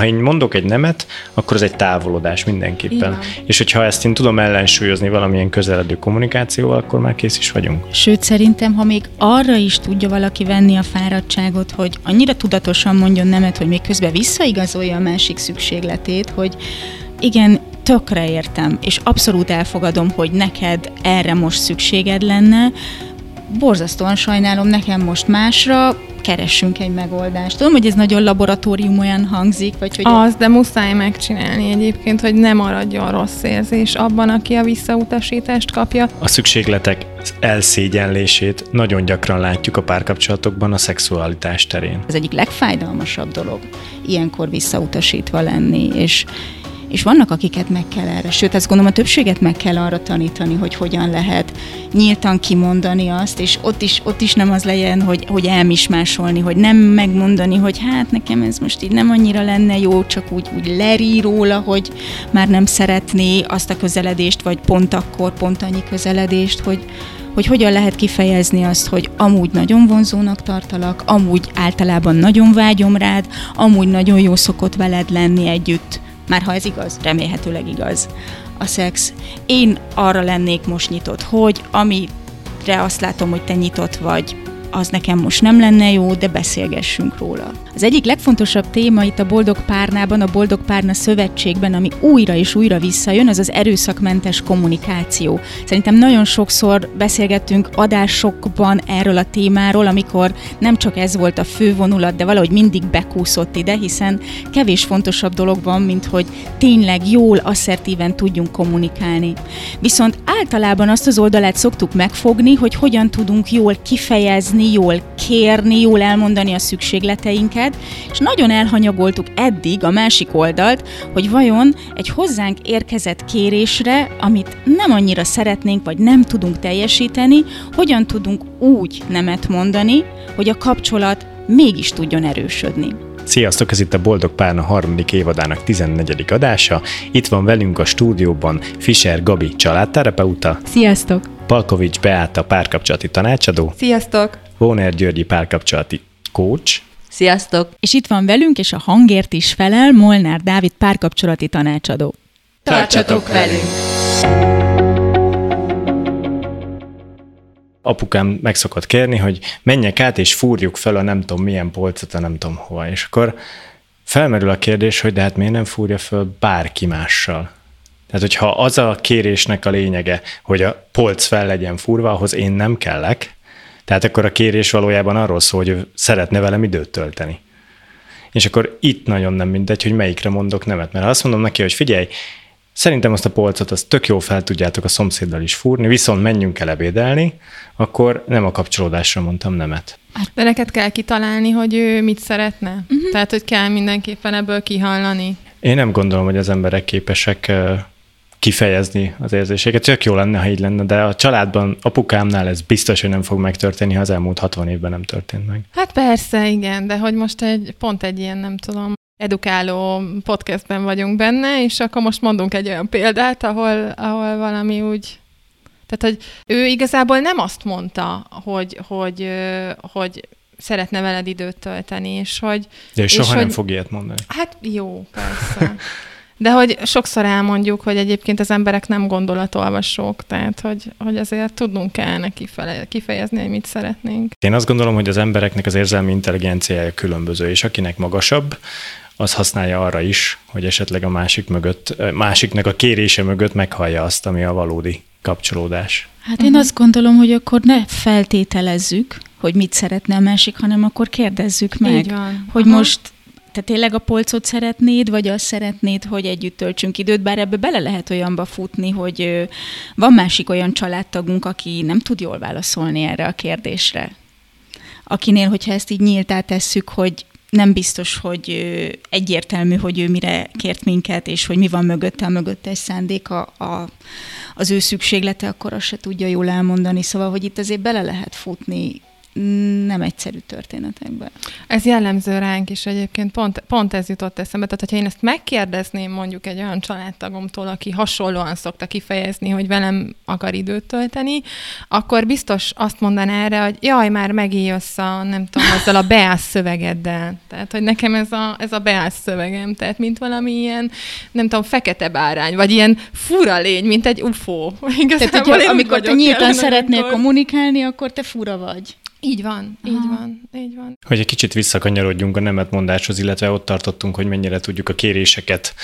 Ha én mondok egy nemet, akkor ez egy távolodás mindenképpen. Igen. És hogyha ezt én tudom ellensúlyozni valamilyen közeledő kommunikációval, akkor már kész is vagyunk. Sőt, szerintem, ha még arra is tudja valaki venni a fáradtságot, hogy annyira tudatosan mondjon nemet, hogy még közben visszaigazolja a másik szükségletét, hogy igen, tökre értem, és abszolút elfogadom, hogy neked erre most szükséged lenne, borzasztóan sajnálom, nekem most másra, keressünk egy megoldást. Tudom, hogy ez nagyon laboratórium olyan hangzik, vagy hogy... Az, de muszáj megcsinálni egyébként, hogy ne maradjon rossz érzés abban, aki a visszautasítást kapja. A szükségletek elszégyenlését nagyon gyakran látjuk a párkapcsolatokban a szexualitás terén. Ez egyik legfájdalmasabb dolog ilyenkor visszautasítva lenni, és és vannak, akiket meg kell erre, sőt, ezt gondolom a többséget meg kell arra tanítani, hogy hogyan lehet nyíltan kimondani azt, és ott is, ott is nem az legyen, hogy, hogy elmismásolni, hogy nem megmondani, hogy hát nekem ez most így nem annyira lenne jó, csak úgy, úgy lerí róla, hogy már nem szeretné azt a közeledést, vagy pont akkor, pont annyi közeledést, hogy, hogy hogyan lehet kifejezni azt, hogy amúgy nagyon vonzónak tartalak, amúgy általában nagyon vágyom rád, amúgy nagyon jó szokott veled lenni együtt már ha ez igaz, remélhetőleg igaz, a szex. Én arra lennék most nyitott, hogy amire azt látom, hogy te nyitott vagy, az nekem most nem lenne jó, de beszélgessünk róla. Az egyik legfontosabb téma itt a Boldog Párnában, a Boldog Párna Szövetségben, ami újra és újra visszajön, az az erőszakmentes kommunikáció. Szerintem nagyon sokszor beszélgettünk adásokban erről a témáról, amikor nem csak ez volt a fő vonulat, de valahogy mindig bekúszott ide, hiszen kevés fontosabb dolog van, mint hogy tényleg jól, asszertíven tudjunk kommunikálni. Viszont általában azt az oldalát szoktuk megfogni, hogy hogyan tudunk jól kifejezni, jól kérni, jól elmondani a szükségleteinket, és nagyon elhanyagoltuk eddig a másik oldalt, hogy vajon egy hozzánk érkezett kérésre, amit nem annyira szeretnénk, vagy nem tudunk teljesíteni, hogyan tudunk úgy nemet mondani, hogy a kapcsolat mégis tudjon erősödni. Sziasztok, ez itt a Boldog Párna harmadik évadának 14. adása. Itt van velünk a stúdióban Fischer Gabi családterapeuta. Sziasztok! Palkovics Beáta párkapcsolati tanácsadó. Sziasztok! Vóner Györgyi párkapcsolati coach. Sziasztok! És itt van velünk, és a hangért is felel Molnár Dávid párkapcsolati tanácsadó. Tartsatok velünk! Apukám meg szokott kérni, hogy menjek át és fúrjuk fel a nem tudom milyen polcot a nem tudom hova. És akkor felmerül a kérdés, hogy de hát miért nem fúrja föl bárki mással? Tehát, hogyha az a kérésnek a lényege, hogy a polc fel legyen fúrva, ahhoz én nem kellek, tehát akkor a kérés valójában arról szól, hogy ő szeretne velem időt tölteni. És akkor itt nagyon nem mindegy, hogy melyikre mondok nemet. Mert ha azt mondom neki, hogy figyelj, szerintem azt a polcot azt tök jó fel tudjátok a szomszéddal is fúrni, viszont menjünk el ebédelni, akkor nem a kapcsolódásra mondtam nemet. De neked kell kitalálni, hogy ő mit szeretne? Uh-huh. Tehát, hogy kell mindenképpen ebből kihallani? Én nem gondolom, hogy az emberek képesek kifejezni az érzéseket. Tök jó lenne, ha így lenne, de a családban, apukámnál ez biztos, hogy nem fog megtörténni, ha az elmúlt 60 évben nem történt meg. Hát persze, igen, de hogy most egy, pont egy ilyen, nem tudom, edukáló podcastben vagyunk benne, és akkor most mondunk egy olyan példát, ahol, ahol valami úgy tehát, hogy ő igazából nem azt mondta, hogy, hogy, hogy szeretne veled időt tölteni, és hogy... De és soha hogy, nem fog ilyet mondani. Hát jó, persze. De hogy sokszor elmondjuk, hogy egyébként az emberek nem gondolatolvasók, tehát hogy, hogy azért tudnunk kell neki fele, kifejezni, hogy mit szeretnénk. Én azt gondolom, hogy az embereknek az érzelmi intelligenciája különböző, és akinek magasabb, az használja arra is, hogy esetleg a másik mögött, másiknak a kérése mögött meghallja azt, ami a valódi kapcsolódás. Hát én uh-huh. azt gondolom, hogy akkor ne feltételezzük, hogy mit szeretne a másik, hanem akkor kérdezzük meg, hogy Aha. most te tényleg a polcot szeretnéd, vagy azt szeretnéd, hogy együtt töltsünk időt, bár ebbe bele lehet olyanba futni, hogy van másik olyan családtagunk, aki nem tud jól válaszolni erre a kérdésre. Akinél, hogyha ezt így nyíltá tesszük, hogy nem biztos, hogy egyértelmű, hogy ő mire kért minket, és hogy mi van mögötte, a mögöttes szándék, a, a, az ő szükséglete, akkor azt se tudja jól elmondani. Szóval, hogy itt azért bele lehet futni nem egyszerű történetekbe. Ez jellemző ránk is egyébként, pont, pont ez jutott eszembe. Tehát, hogyha én ezt megkérdezném mondjuk egy olyan családtagomtól, aki hasonlóan szokta kifejezni, hogy velem akar időt tölteni, akkor biztos azt mondaná erre, hogy jaj, már megéljössz a, nem tudom, azzal a beász szövegeddel. Tehát, hogy nekem ez a, ez a beász szövegem, tehát mint valami ilyen, nem tudom, fekete bárány, vagy ilyen fura lény, mint egy UFO. Igazából tehát, hogyha, amikor te nyíltan szeretnél kommunikálni, akkor te fura vagy. Így van, Aha. így van, így van. Hogy egy kicsit visszakanyarodjunk a nemetmondáshoz, illetve ott tartottunk, hogy mennyire tudjuk a kéréseket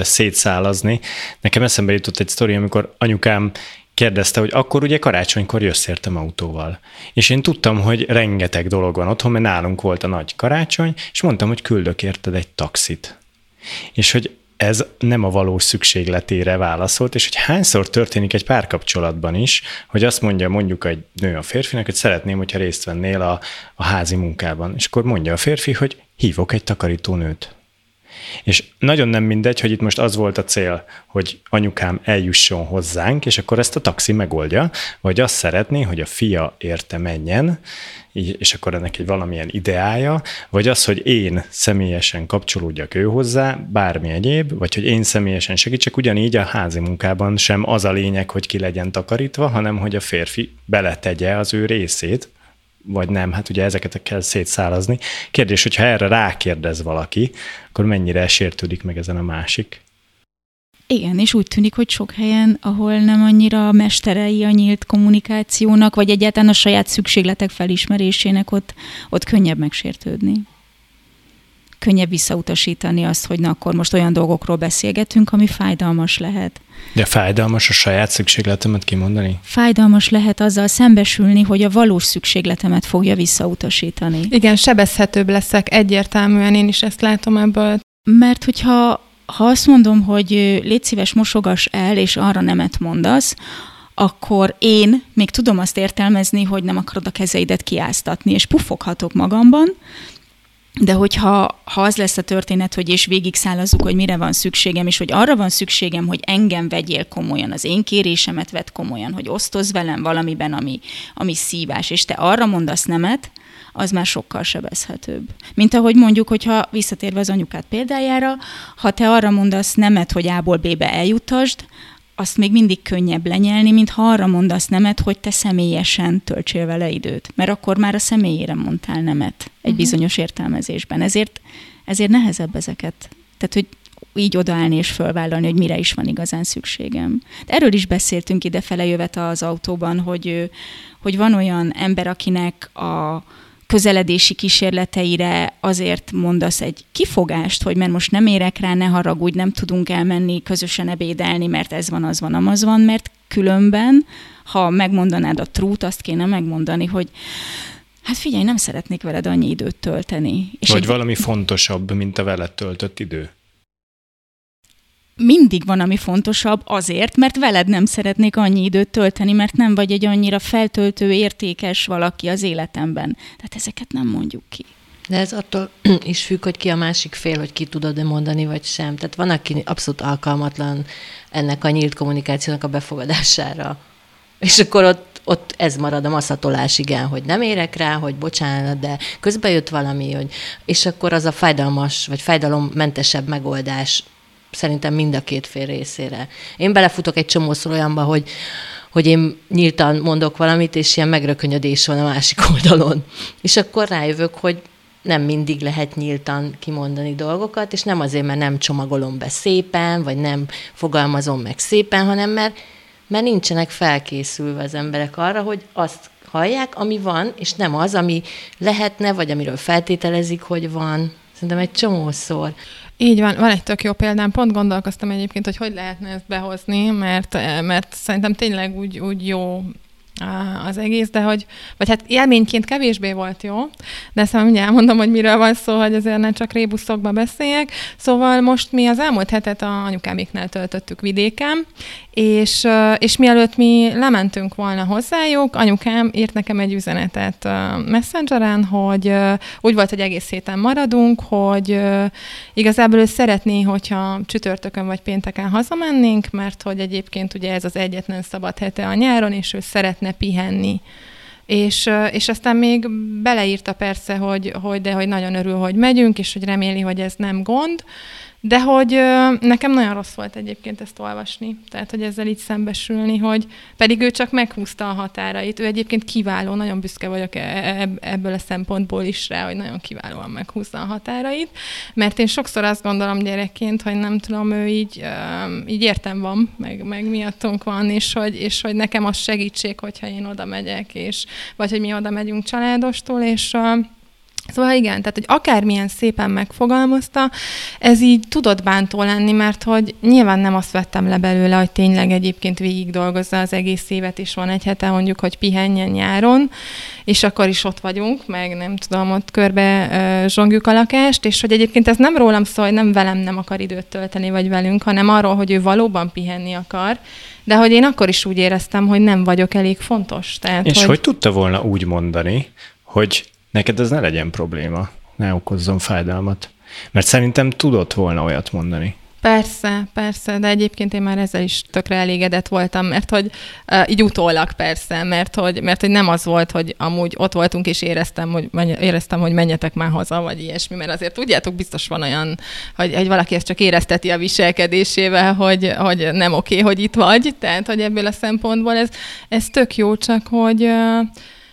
szétszálazni. Nekem eszembe jutott egy sztori, amikor anyukám kérdezte, hogy akkor ugye karácsonykor jössz értem autóval. És én tudtam, hogy rengeteg dolog van otthon, mert nálunk volt a nagy karácsony, és mondtam, hogy küldök érted egy taxit. És hogy ez nem a valós szükségletére válaszolt, és hogy hányszor történik egy párkapcsolatban is, hogy azt mondja mondjuk egy nő a férfinak, hogy szeretném, hogyha részt vennél a, a házi munkában, és akkor mondja a férfi, hogy hívok egy takarítónőt. És nagyon nem mindegy, hogy itt most az volt a cél, hogy anyukám eljusson hozzánk, és akkor ezt a taxi megoldja, vagy azt szeretné, hogy a fia érte menjen, és akkor ennek egy valamilyen ideája, vagy az, hogy én személyesen kapcsolódjak ő hozzá, bármi egyéb, vagy hogy én személyesen segítsek, ugyanígy a házi munkában sem az a lényeg, hogy ki legyen takarítva, hanem hogy a férfi beletegye az ő részét, vagy nem, hát ugye ezeket kell szétszálazni. Kérdés, hogyha erre rákérdez valaki, akkor mennyire sértődik meg ezen a másik? Igen, és úgy tűnik, hogy sok helyen, ahol nem annyira mesterei a nyílt kommunikációnak, vagy egyáltalán a saját szükségletek felismerésének, ott, ott könnyebb megsértődni. Könnyebb visszautasítani azt, hogy na akkor most olyan dolgokról beszélgetünk, ami fájdalmas lehet. De fájdalmas a saját szükségletemet kimondani? Fájdalmas lehet azzal szembesülni, hogy a valós szükségletemet fogja visszautasítani. Igen, sebezhetőbb leszek, egyértelműen én is ezt látom ebből. Mert hogyha ha azt mondom, hogy légy szíves, mosogas el, és arra nemet mondasz, akkor én még tudom azt értelmezni, hogy nem akarod a kezeidet kiáztatni, és puffoghatok magamban, de hogyha ha az lesz a történet, hogy és végig szállazzuk, hogy mire van szükségem, és hogy arra van szükségem, hogy engem vegyél komolyan, az én kérésemet vett komolyan, hogy osztoz velem valamiben, ami, ami szívás, és te arra mondasz nemet, az már sokkal sebezhetőbb. Mint ahogy mondjuk, hogyha visszatérve az anyukát példájára, ha te arra mondasz nemet, hogy A-ból B-be eljutasd, azt még mindig könnyebb lenyelni, mint ha arra mondasz nemet, hogy te személyesen töltsél vele időt. Mert akkor már a személyére mondtál nemet egy uh-huh. bizonyos értelmezésben. Ezért, ezért nehezebb ezeket. Tehát, hogy így odaállni és fölvállalni, hogy mire is van igazán szükségem. De erről is beszéltünk idefele jövet az autóban, hogy, hogy van olyan ember, akinek a, közeledési kísérleteire azért mondasz egy kifogást, hogy mert most nem érek rá, ne haragudj, nem tudunk elmenni közösen ebédelni, mert ez van, az van, amaz van, mert különben, ha megmondanád a trút, azt kéne megmondani, hogy hát figyelj, nem szeretnék veled annyi időt tölteni. És Vagy egy... valami fontosabb, mint a veled töltött idő mindig van, ami fontosabb azért, mert veled nem szeretnék annyi időt tölteni, mert nem vagy egy annyira feltöltő, értékes valaki az életemben. Tehát ezeket nem mondjuk ki. De ez attól is függ, hogy ki a másik fél, hogy ki tudod-e mondani, vagy sem. Tehát van, aki abszolút alkalmatlan ennek a nyílt kommunikációnak a befogadására. És akkor ott, ott ez marad a maszatolás, igen, hogy nem érek rá, hogy bocsánat, de közben jött valami, hogy, és akkor az a fájdalmas, vagy fájdalommentesebb megoldás szerintem mind a két fél részére. Én belefutok egy csomószor olyanba, hogy, hogy én nyíltan mondok valamit, és ilyen megrökönyödés van a másik oldalon. És akkor rájövök, hogy nem mindig lehet nyíltan kimondani dolgokat, és nem azért, mert nem csomagolom be szépen, vagy nem fogalmazom meg szépen, hanem mert, mert nincsenek felkészülve az emberek arra, hogy azt hallják, ami van, és nem az, ami lehetne, vagy amiről feltételezik, hogy van. Szerintem egy csomószor. Így van, van egy tök jó példám, pont gondolkoztam egyébként, hogy hogy lehetne ezt behozni, mert, mert szerintem tényleg úgy, úgy jó az egész, de hogy, vagy hát élményként kevésbé volt jó, de ezt mindjárt elmondom, hogy miről van szó, hogy azért ne csak rébuszokba beszéljek. Szóval most mi az elmúlt hetet a anyukáméknál töltöttük vidéken, és, és mielőtt mi lementünk volna hozzájuk, anyukám írt nekem egy üzenetet Messengeren, hogy úgy volt, hogy egész héten maradunk, hogy igazából ő szeretné, hogyha csütörtökön vagy pénteken hazamennénk, mert hogy egyébként ugye ez az egyetlen szabad hete a nyáron, és ő szeretne pihenni És, és aztán még beleírta persze, hogy, hogy de hogy nagyon örül, hogy megyünk, és hogy reméli, hogy ez nem gond. De hogy ö, nekem nagyon rossz volt egyébként ezt olvasni, tehát hogy ezzel így szembesülni, hogy pedig ő csak meghúzta a határait. Ő egyébként kiváló, nagyon büszke vagyok e, e, ebből a szempontból is rá, hogy nagyon kiválóan meghúzta a határait, mert én sokszor azt gondolom gyerekként, hogy nem tudom, ő így, ö, így értem van, meg, meg miattunk van, és hogy, és hogy nekem az segítség, hogyha én oda megyek, és, vagy hogy mi oda megyünk családostól, és ö, Szóval igen, tehát hogy akármilyen szépen megfogalmazta, ez így tudott bántó lenni, mert hogy nyilván nem azt vettem le belőle, hogy tényleg egyébként végig dolgozza az egész évet, és van egy hete mondjuk, hogy pihenjen nyáron, és akkor is ott vagyunk, meg nem tudom, ott körbe uh, zsongjuk a lakást, és hogy egyébként ez nem rólam szól, hogy nem velem nem akar időt tölteni, vagy velünk, hanem arról, hogy ő valóban pihenni akar, de hogy én akkor is úgy éreztem, hogy nem vagyok elég fontos. Tehát, és hogy, hogy tudta volna úgy mondani, hogy neked ez ne legyen probléma, ne okozzon fájdalmat. Mert szerintem tudott volna olyat mondani. Persze, persze, de egyébként én már ezzel is tökre elégedett voltam, mert hogy uh, így utólag persze, mert hogy, mert hogy nem az volt, hogy amúgy ott voltunk, és éreztem, hogy, éreztem, hogy menjetek már haza, vagy ilyesmi, mert azért tudjátok, biztos van olyan, hogy, hogy valaki ezt csak érezteti a viselkedésével, hogy, hogy nem oké, hogy itt vagy, tehát hogy ebből a szempontból ez, ez tök jó, csak hogy uh,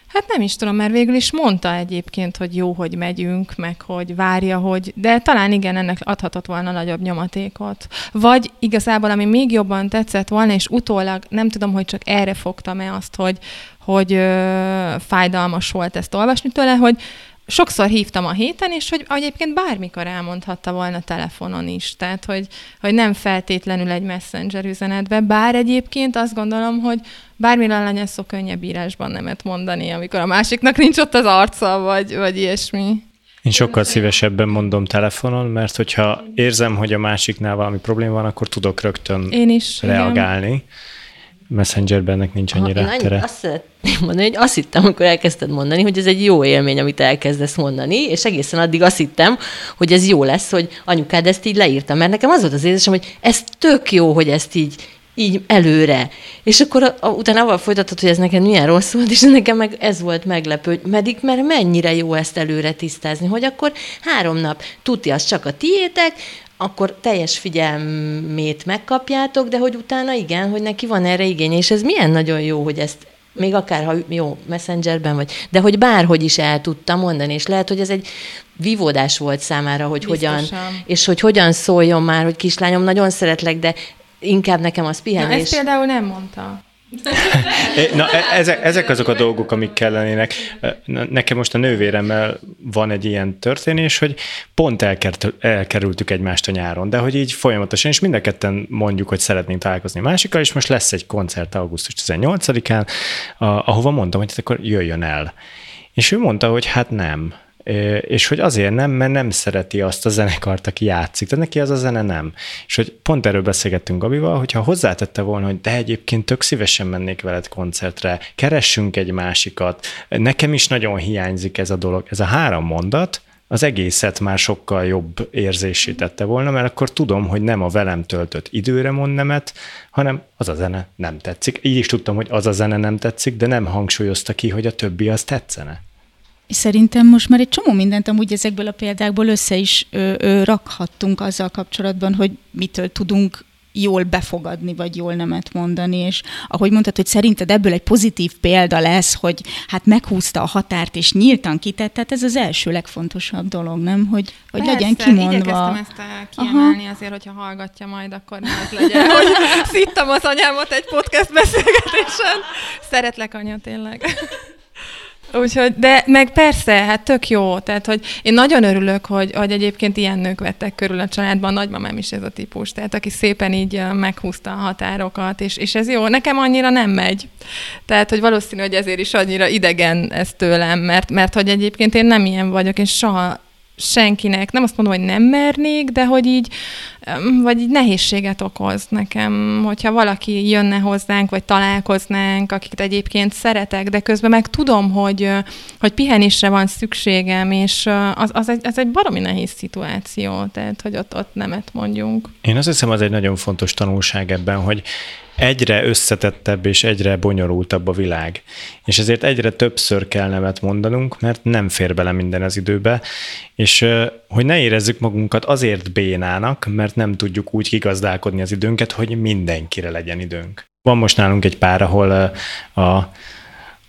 Hát nem is tudom, mert végül is mondta egyébként, hogy jó, hogy megyünk, meg hogy várja, hogy... De talán igen, ennek adhatott volna nagyobb nyomatékot. Vagy igazából, ami még jobban tetszett volna, és utólag nem tudom, hogy csak erre fogtam-e azt, hogy, hogy ö, fájdalmas volt ezt olvasni tőle, hogy sokszor hívtam a héten, és hogy egyébként bármikor elmondhatta volna telefonon is. Tehát, hogy, hogy nem feltétlenül egy messenger üzenetbe, bár egyébként azt gondolom, hogy bármire legyen szó könnyebb írásban nemet mondani, amikor a másiknak nincs ott az arca, vagy, vagy ilyesmi. Én sokkal szívesebben mondom telefonon, mert hogyha érzem, hogy a másiknál valami probléma van, akkor tudok rögtön Én is, reagálni. Igen Messengerben ennek nincs annyira Aha, én tere. Azt szeretném mondani, hogy azt hittem, amikor elkezdted mondani, hogy ez egy jó élmény, amit elkezdesz mondani, és egészen addig azt hittem, hogy ez jó lesz, hogy anyukád ezt így leírta, mert nekem az volt az érzésem, hogy ez tök jó, hogy ezt így így előre. És akkor a, a, utána avval folytatod, hogy ez nekem milyen rossz volt, és nekem meg ez volt meglepő, meddig, mert mennyire jó ezt előre tisztázni, hogy akkor három nap tuti az csak a tiétek, akkor teljes figyelmét megkapjátok, de hogy utána igen, hogy neki van erre igény, és ez milyen nagyon jó, hogy ezt még akár, ha jó, messengerben vagy, de hogy bárhogy is el tudta mondani, és lehet, hogy ez egy vívódás volt számára, hogy Biztosan. hogyan, és hogy hogyan szóljon már, hogy kislányom, nagyon szeretlek, de inkább nekem az pihenés. Na, ezt például nem mondta. Na, e, ezek, ezek azok a dolgok, amik kellenének. Nekem most a nővéremmel van egy ilyen történés, hogy pont elkerültük egymást a nyáron, de hogy így folyamatosan, és mind a ketten mondjuk, hogy szeretnénk találkozni másikkal, és most lesz egy koncert augusztus 18-án, ahova mondtam, hogy hát akkor jöjjön el. És ő mondta, hogy hát nem és hogy azért nem, mert nem szereti azt a zenekart, aki játszik, tehát neki az a zene nem. És hogy pont erről beszélgettünk Gabival, hogyha hozzátette volna, hogy de egyébként tök szívesen mennék veled koncertre, keressünk egy másikat, nekem is nagyon hiányzik ez a dolog, ez a három mondat, az egészet már sokkal jobb érzésítette volna, mert akkor tudom, hogy nem a velem töltött időre mond nemet, hanem az a zene nem tetszik. Így is tudtam, hogy az a zene nem tetszik, de nem hangsúlyozta ki, hogy a többi az tetszene. Szerintem most már egy csomó mindent amúgy ezekből a példákból össze is ö, ö, rakhattunk azzal kapcsolatban, hogy mitől tudunk jól befogadni, vagy jól nemet mondani, és ahogy mondtad, hogy szerinted ebből egy pozitív példa lesz, hogy hát meghúzta a határt, és nyíltan kitett, tehát ez az első legfontosabb dolog, nem? Hogy, hogy Persze, legyen kimondva. ezt kiemelni Aha. azért, hogyha hallgatja majd, akkor nem az legyen, hogy szittam az anyámat egy podcast beszélgetésen. Szeretlek, anya, tényleg. Úgyhogy, de meg persze, hát tök jó. Tehát, hogy én nagyon örülök, hogy, hogy egyébként ilyen nők vettek körül a családban, nagymamám is ez a típus, tehát aki szépen így meghúzta a határokat, és, és ez jó. Nekem annyira nem megy. Tehát, hogy valószínű, hogy ezért is annyira idegen ez tőlem, mert, mert hogy egyébként én nem ilyen vagyok, és soha senkinek, nem azt mondom, hogy nem mernék, de hogy így vagy így nehézséget okoz nekem, hogyha valaki jönne hozzánk, vagy találkoznánk, akiket egyébként szeretek, de közben meg tudom, hogy, hogy pihenésre van szükségem, és az, az, egy, az egy baromi nehéz szituáció, tehát hogy ott, ott nemet mondjunk. Én azt hiszem, az egy nagyon fontos tanulság ebben, hogy egyre összetettebb és egyre bonyolultabb a világ. És ezért egyre többször kell nevet mondanunk, mert nem fér bele minden az időbe, és hogy ne érezzük magunkat azért bénának, mert nem tudjuk úgy kigazdálkodni az időnket, hogy mindenkire legyen időnk. Van most nálunk egy pár, ahol a,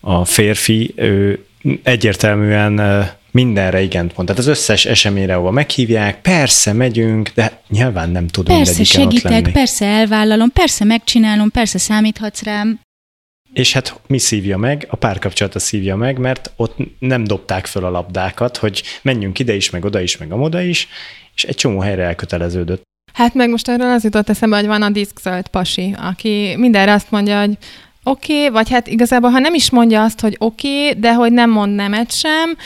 a férfi ő egyértelműen mindenre igent mond. Tehát az összes eseményre, ahova meghívják, persze megyünk, de nyilván nem tudom Persze segítek, persze elvállalom, persze megcsinálom, persze számíthatsz rám. És hát mi szívja meg? A párkapcsolata szívja meg, mert ott nem dobták föl a labdákat, hogy menjünk ide is, meg oda is, meg amoda is, és egy csomó helyre elköteleződött. Hát meg most erről az jutott eszembe, hogy van a diszkszölt pasi, aki mindenre azt mondja, hogy oké, okay, vagy hát igazából, ha nem is mondja azt, hogy oké, okay, de hogy nem mond nemet sem.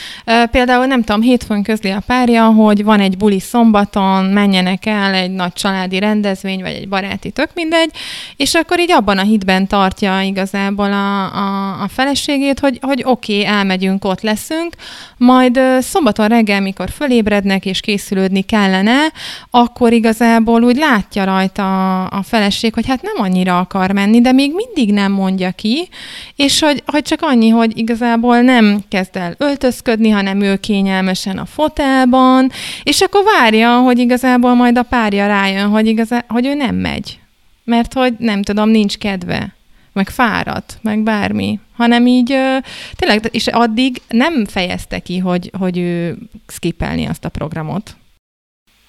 Például nem tudom, hétfőn közli a párja, hogy van egy buli szombaton, menjenek el egy nagy családi rendezvény, vagy egy baráti, tök mindegy, és akkor így abban a hitben tartja igazából a, a, a feleségét, hogy, hogy oké, okay, elmegyünk, ott leszünk, majd szombaton reggel, mikor fölébrednek és készülődni kellene, akkor igazából úgy látja rajta a, a feleség, hogy hát nem annyira akar menni, de még mindig nem mondja ki, és hogy, hogy csak annyi, hogy igazából nem kezd el öltözködni, hanem ő kényelmesen a fotelban, és akkor várja, hogy igazából majd a párja rájön, hogy, igazá, hogy ő nem megy. Mert hogy nem tudom, nincs kedve meg fáradt, meg bármi, hanem így tényleg, és addig nem fejezte ki, hogy, hogy ő skipelni azt a programot.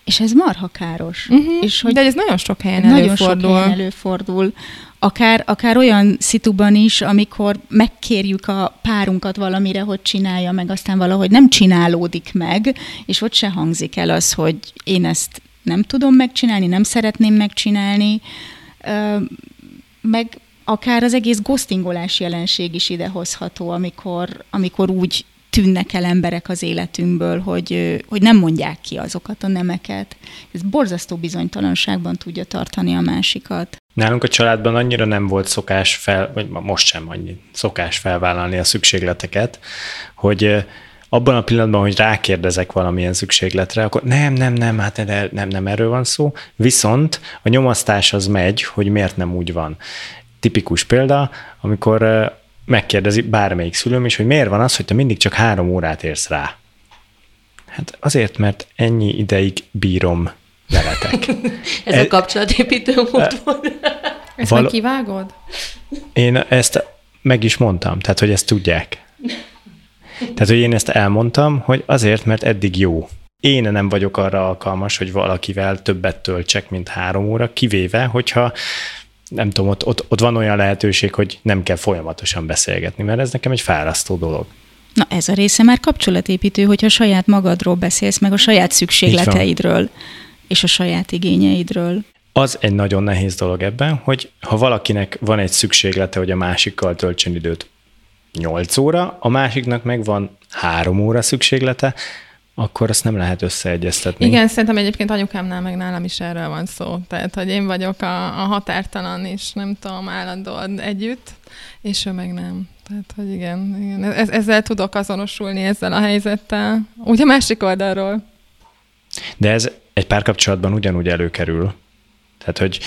És ez marha káros. Uh-huh. És hogy De ez nagyon sok helyen nagyon előfordul. Nagyon sok helyen előfordul akár, akár olyan szituban is, amikor megkérjük a párunkat valamire, hogy csinálja meg, aztán valahogy nem csinálódik meg, és ott se hangzik el az, hogy én ezt nem tudom megcsinálni, nem szeretném megcsinálni, meg akár az egész ghostingolás jelenség is idehozható, amikor, amikor úgy tűnnek el emberek az életünkből, hogy, hogy nem mondják ki azokat a nemeket. Ez borzasztó bizonytalanságban tudja tartani a másikat. Nálunk a családban annyira nem volt szokás fel, vagy most sem annyi szokás felvállalni a szükségleteket, hogy abban a pillanatban, hogy rákérdezek valamilyen szükségletre, akkor nem, nem, nem, hát nem, nem erről van szó. Viszont a nyomasztás az megy, hogy miért nem úgy van. Tipikus példa, amikor megkérdezi bármelyik szülőm is, hogy miért van az, hogy te mindig csak három órát érsz rá. Hát azért, mert ennyi ideig bírom veletek. Ez e, a kapcsolatépítő mód volt. Ezt val- kivágod? Én ezt meg is mondtam, tehát hogy ezt tudják. Tehát, hogy én ezt elmondtam, hogy azért, mert eddig jó. Én nem vagyok arra alkalmas, hogy valakivel többet töltsek, mint három óra, kivéve, hogyha nem tudom, ott, ott, ott van olyan lehetőség, hogy nem kell folyamatosan beszélgetni, mert ez nekem egy fárasztó dolog. Na ez a része már kapcsolatépítő, hogyha saját magadról beszélsz, meg a saját szükségleteidről és a saját igényeidről. Az egy nagyon nehéz dolog ebben, hogy ha valakinek van egy szükséglete, hogy a másikkal töltsön időt 8 óra, a másiknak meg van 3 óra szükséglete, akkor azt nem lehet összeegyeztetni. Igen, szerintem egyébként anyukámnál meg nálam is erről van szó. Tehát, hogy én vagyok a, a határtalan, és nem tudom, állandóan együtt, és ő meg nem. Tehát, hogy igen, igen. Ez, ezzel tudok azonosulni ezzel a helyzettel. Úgy a másik oldalról. De ez egy párkapcsolatban ugyanúgy előkerül. Tehát, hogy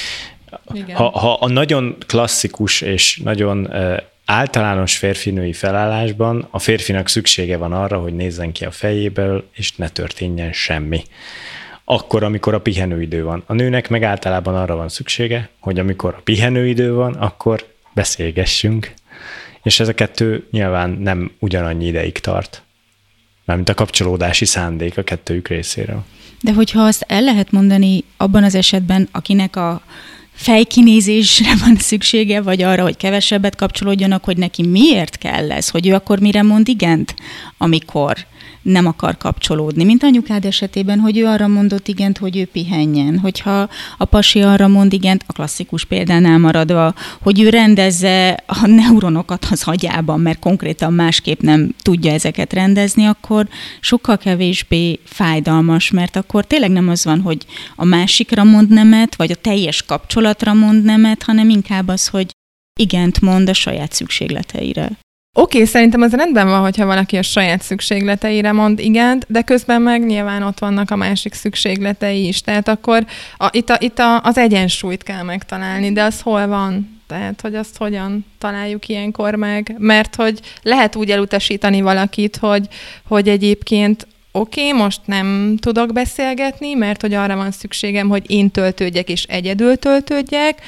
ha, ha a nagyon klasszikus és nagyon általános férfinői felállásban a férfinak szüksége van arra, hogy nézzen ki a fejéből, és ne történjen semmi. Akkor, amikor a pihenőidő van. A nőnek meg általában arra van szüksége, hogy amikor a pihenőidő van, akkor beszélgessünk. És ez a kettő nyilván nem ugyanannyi ideig tart. Mármint a kapcsolódási szándék a kettőjük részéről. De hogyha azt el lehet mondani abban az esetben, akinek a fejkinézésre van szüksége, vagy arra, hogy kevesebbet kapcsolódjanak, hogy neki miért kell ez, hogy ő akkor mire mond igent, amikor nem akar kapcsolódni. Mint anyukád esetében, hogy ő arra mondott igent, hogy ő pihenjen. Hogyha a pasi arra mond igent, a klasszikus példánál maradva, hogy ő rendezze a neuronokat az agyában, mert konkrétan másképp nem tudja ezeket rendezni, akkor sokkal kevésbé fájdalmas, mert akkor tényleg nem az van, hogy a másikra mond nemet, vagy a teljes kapcsolatra mond nemet, hanem inkább az, hogy igent mond a saját szükségleteire. Oké, okay, szerintem az rendben van, hogyha valaki a saját szükségleteire mond igent, de közben meg nyilván ott vannak a másik szükségletei is. Tehát akkor a, itt, a, itt a, az egyensúlyt kell megtalálni, de az hol van? Tehát, hogy azt hogyan találjuk ilyenkor meg? Mert hogy lehet úgy elutasítani valakit, hogy, hogy egyébként oké, okay, most nem tudok beszélgetni, mert hogy arra van szükségem, hogy én töltődjek és egyedül töltődjek,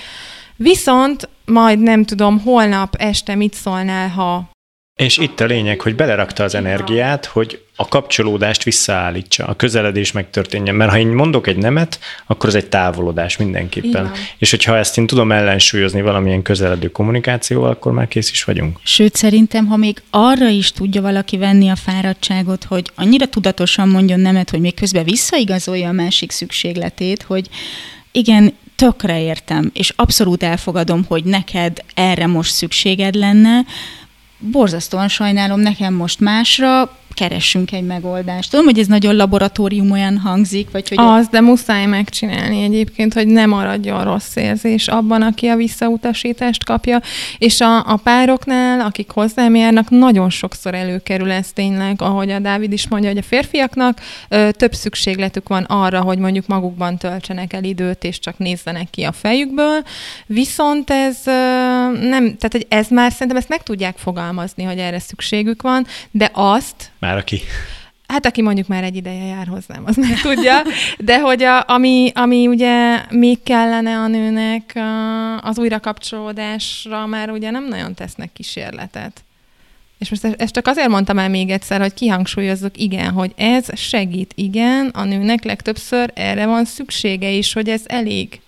viszont majd nem tudom, holnap este mit szólnál, ha és itt a lényeg, hogy belerakta az energiát, hogy a kapcsolódást visszaállítsa, a közeledés megtörténjen. Mert ha én mondok egy nemet, akkor ez egy távolodás mindenképpen. Igen. És hogyha ezt én tudom ellensúlyozni valamilyen közeledő kommunikációval, akkor már kész is vagyunk. Sőt, szerintem, ha még arra is tudja valaki venni a fáradtságot, hogy annyira tudatosan mondjon nemet, hogy még közben visszaigazolja a másik szükségletét, hogy igen, tökre értem, és abszolút elfogadom, hogy neked erre most szükséged lenne, borzasztóan sajnálom, nekem most másra, keressünk egy megoldást. Tudom, hogy ez nagyon laboratórium olyan hangzik, vagy hogy... Az, de muszáj megcsinálni egyébként, hogy ne maradjon rossz érzés abban, aki a visszautasítást kapja, és a, a pároknál, akik hozzám járnak, nagyon sokszor előkerül ez tényleg, ahogy a Dávid is mondja, hogy a férfiaknak ö, több szükségletük van arra, hogy mondjuk magukban töltsenek el időt, és csak nézzenek ki a fejükből, viszont ez ö, nem, tehát hogy ez már szerintem ezt meg tudják fogalmazni, hogy erre szükségük van, de azt, aki... Hát aki mondjuk már egy ideje jár hozzám, az meg tudja. De hogy a, ami, ami ugye még kellene a nőnek az újrakapcsolódásra, már ugye nem nagyon tesznek kísérletet. És most ezt csak azért mondtam el még egyszer, hogy kihangsúlyozzuk, igen, hogy ez segít, igen, a nőnek legtöbbször erre van szüksége is, hogy ez elég.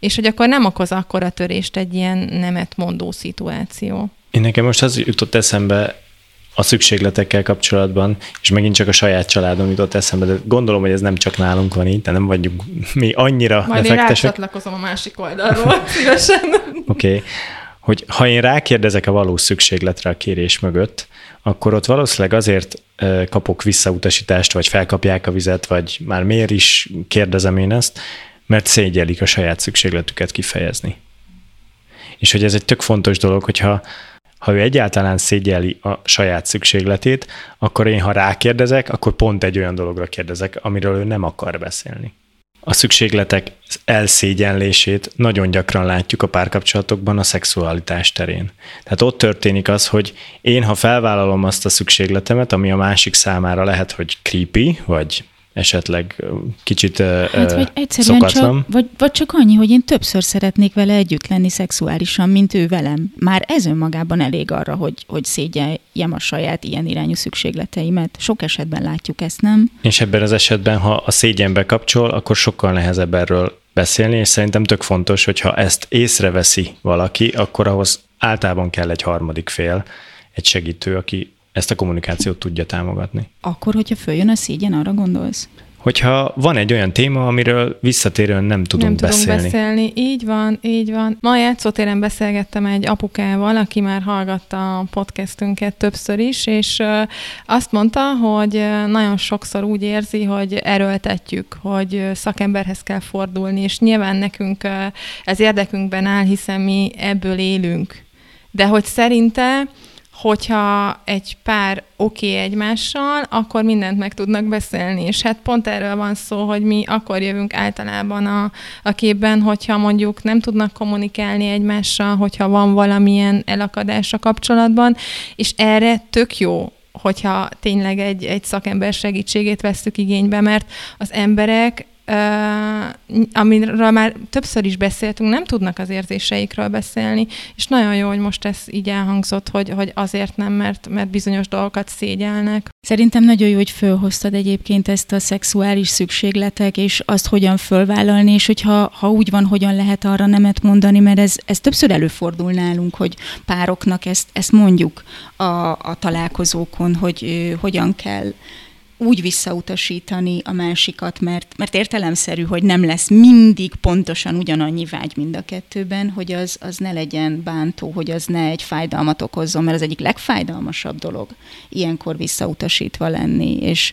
És hogy akkor nem okoz akkora törést egy ilyen nemet mondó szituáció. Én nekem most az jutott eszembe a szükségletekkel kapcsolatban, és megint csak a saját családom jutott eszembe, de gondolom, hogy ez nem csak nálunk van így, de nem vagyunk mi annyira Majd defektesek. Majd én a másik oldalról, szívesen. Oké. Okay. Hogy ha én rákérdezek a valós szükségletre a kérés mögött, akkor ott valószínűleg azért kapok visszautasítást, vagy felkapják a vizet, vagy már miért is kérdezem én ezt, mert szégyelik a saját szükségletüket kifejezni. És hogy ez egy tök fontos dolog, hogyha ha ő egyáltalán szégyeli a saját szükségletét, akkor én, ha rákérdezek, akkor pont egy olyan dologra kérdezek, amiről ő nem akar beszélni. A szükségletek elszégyenlését nagyon gyakran látjuk a párkapcsolatokban a szexualitás terén. Tehát ott történik az, hogy én, ha felvállalom azt a szükségletemet, ami a másik számára lehet, hogy creepy, vagy esetleg kicsit hát, vagy egyszerűen szokatlan. Csak, vagy, vagy csak annyi, hogy én többször szeretnék vele együtt lenni szexuálisan, mint ő velem. Már ez önmagában elég arra, hogy, hogy szégyeljem a saját ilyen irányú szükségleteimet. Sok esetben látjuk ezt, nem? És ebben az esetben, ha a szégyenbe kapcsol, akkor sokkal nehezebb erről beszélni, és szerintem tök fontos, hogyha ezt észreveszi valaki, akkor ahhoz általában kell egy harmadik fél, egy segítő, aki ezt a kommunikációt tudja támogatni. Akkor, hogyha följön a szégyen, arra gondolsz? Hogyha van egy olyan téma, amiről visszatérően nem tudunk nem beszélni. Nem beszélni. Így van, így van. Ma játszótéren beszélgettem egy apukával, aki már hallgatta a podcastünket többször is, és azt mondta, hogy nagyon sokszor úgy érzi, hogy erőltetjük, hogy szakemberhez kell fordulni, és nyilván nekünk ez érdekünkben áll, hiszen mi ebből élünk. De hogy szerinte hogyha egy pár oké okay egymással, akkor mindent meg tudnak beszélni. És hát pont erről van szó, hogy mi akkor jövünk általában a, a képben, hogyha mondjuk nem tudnak kommunikálni egymással, hogyha van valamilyen elakadás a kapcsolatban, és erre tök jó hogyha tényleg egy, egy szakember segítségét vesztük igénybe, mert az emberek uh, amiről már többször is beszéltünk, nem tudnak az érzéseikről beszélni, és nagyon jó, hogy most ez így elhangzott, hogy, hogy azért nem, mert, mert bizonyos dolgokat szégyelnek. Szerintem nagyon jó, hogy fölhoztad egyébként ezt a szexuális szükségletek, és azt hogyan fölvállalni, és hogyha ha úgy van, hogyan lehet arra nemet mondani, mert ez, ez többször előfordul nálunk, hogy pároknak ezt, ezt mondjuk a, a találkozókon, hogy ö, hogyan kell úgy visszautasítani a másikat, mert, mert értelemszerű, hogy nem lesz mindig pontosan ugyanannyi vágy mind a kettőben, hogy az, az ne legyen bántó, hogy az ne egy fájdalmat okozzon, mert az egyik legfájdalmasabb dolog ilyenkor visszautasítva lenni, és,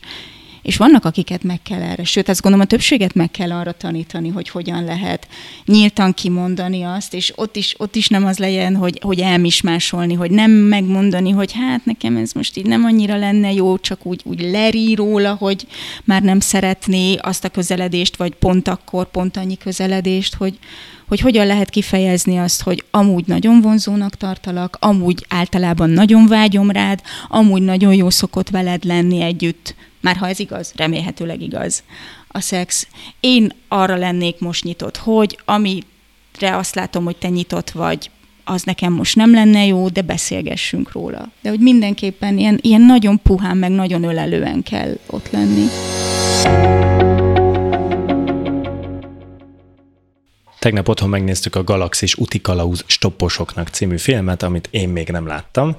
és vannak, akiket meg kell erre, sőt, azt gondolom, a többséget meg kell arra tanítani, hogy hogyan lehet nyíltan kimondani azt, és ott is, ott is nem az legyen, hogy, hogy elmismásolni, hogy nem megmondani, hogy hát nekem ez most így nem annyira lenne jó, csak úgy, úgy lerí róla, hogy már nem szeretné azt a közeledést, vagy pont akkor, pont annyi közeledést, hogy, hogy hogyan lehet kifejezni azt, hogy amúgy nagyon vonzónak tartalak, amúgy általában nagyon vágyom rád, amúgy nagyon jó szokott veled lenni együtt, már ha ez igaz, remélhetőleg igaz a szex. Én arra lennék most nyitott, hogy amire azt látom, hogy te nyitott vagy, az nekem most nem lenne jó, de beszélgessünk róla. De hogy mindenképpen ilyen, ilyen nagyon puhán, meg nagyon ölelően kell ott lenni. Tegnap otthon megnéztük a Galaxis Utikalauz stopposoknak című filmet, amit én még nem láttam,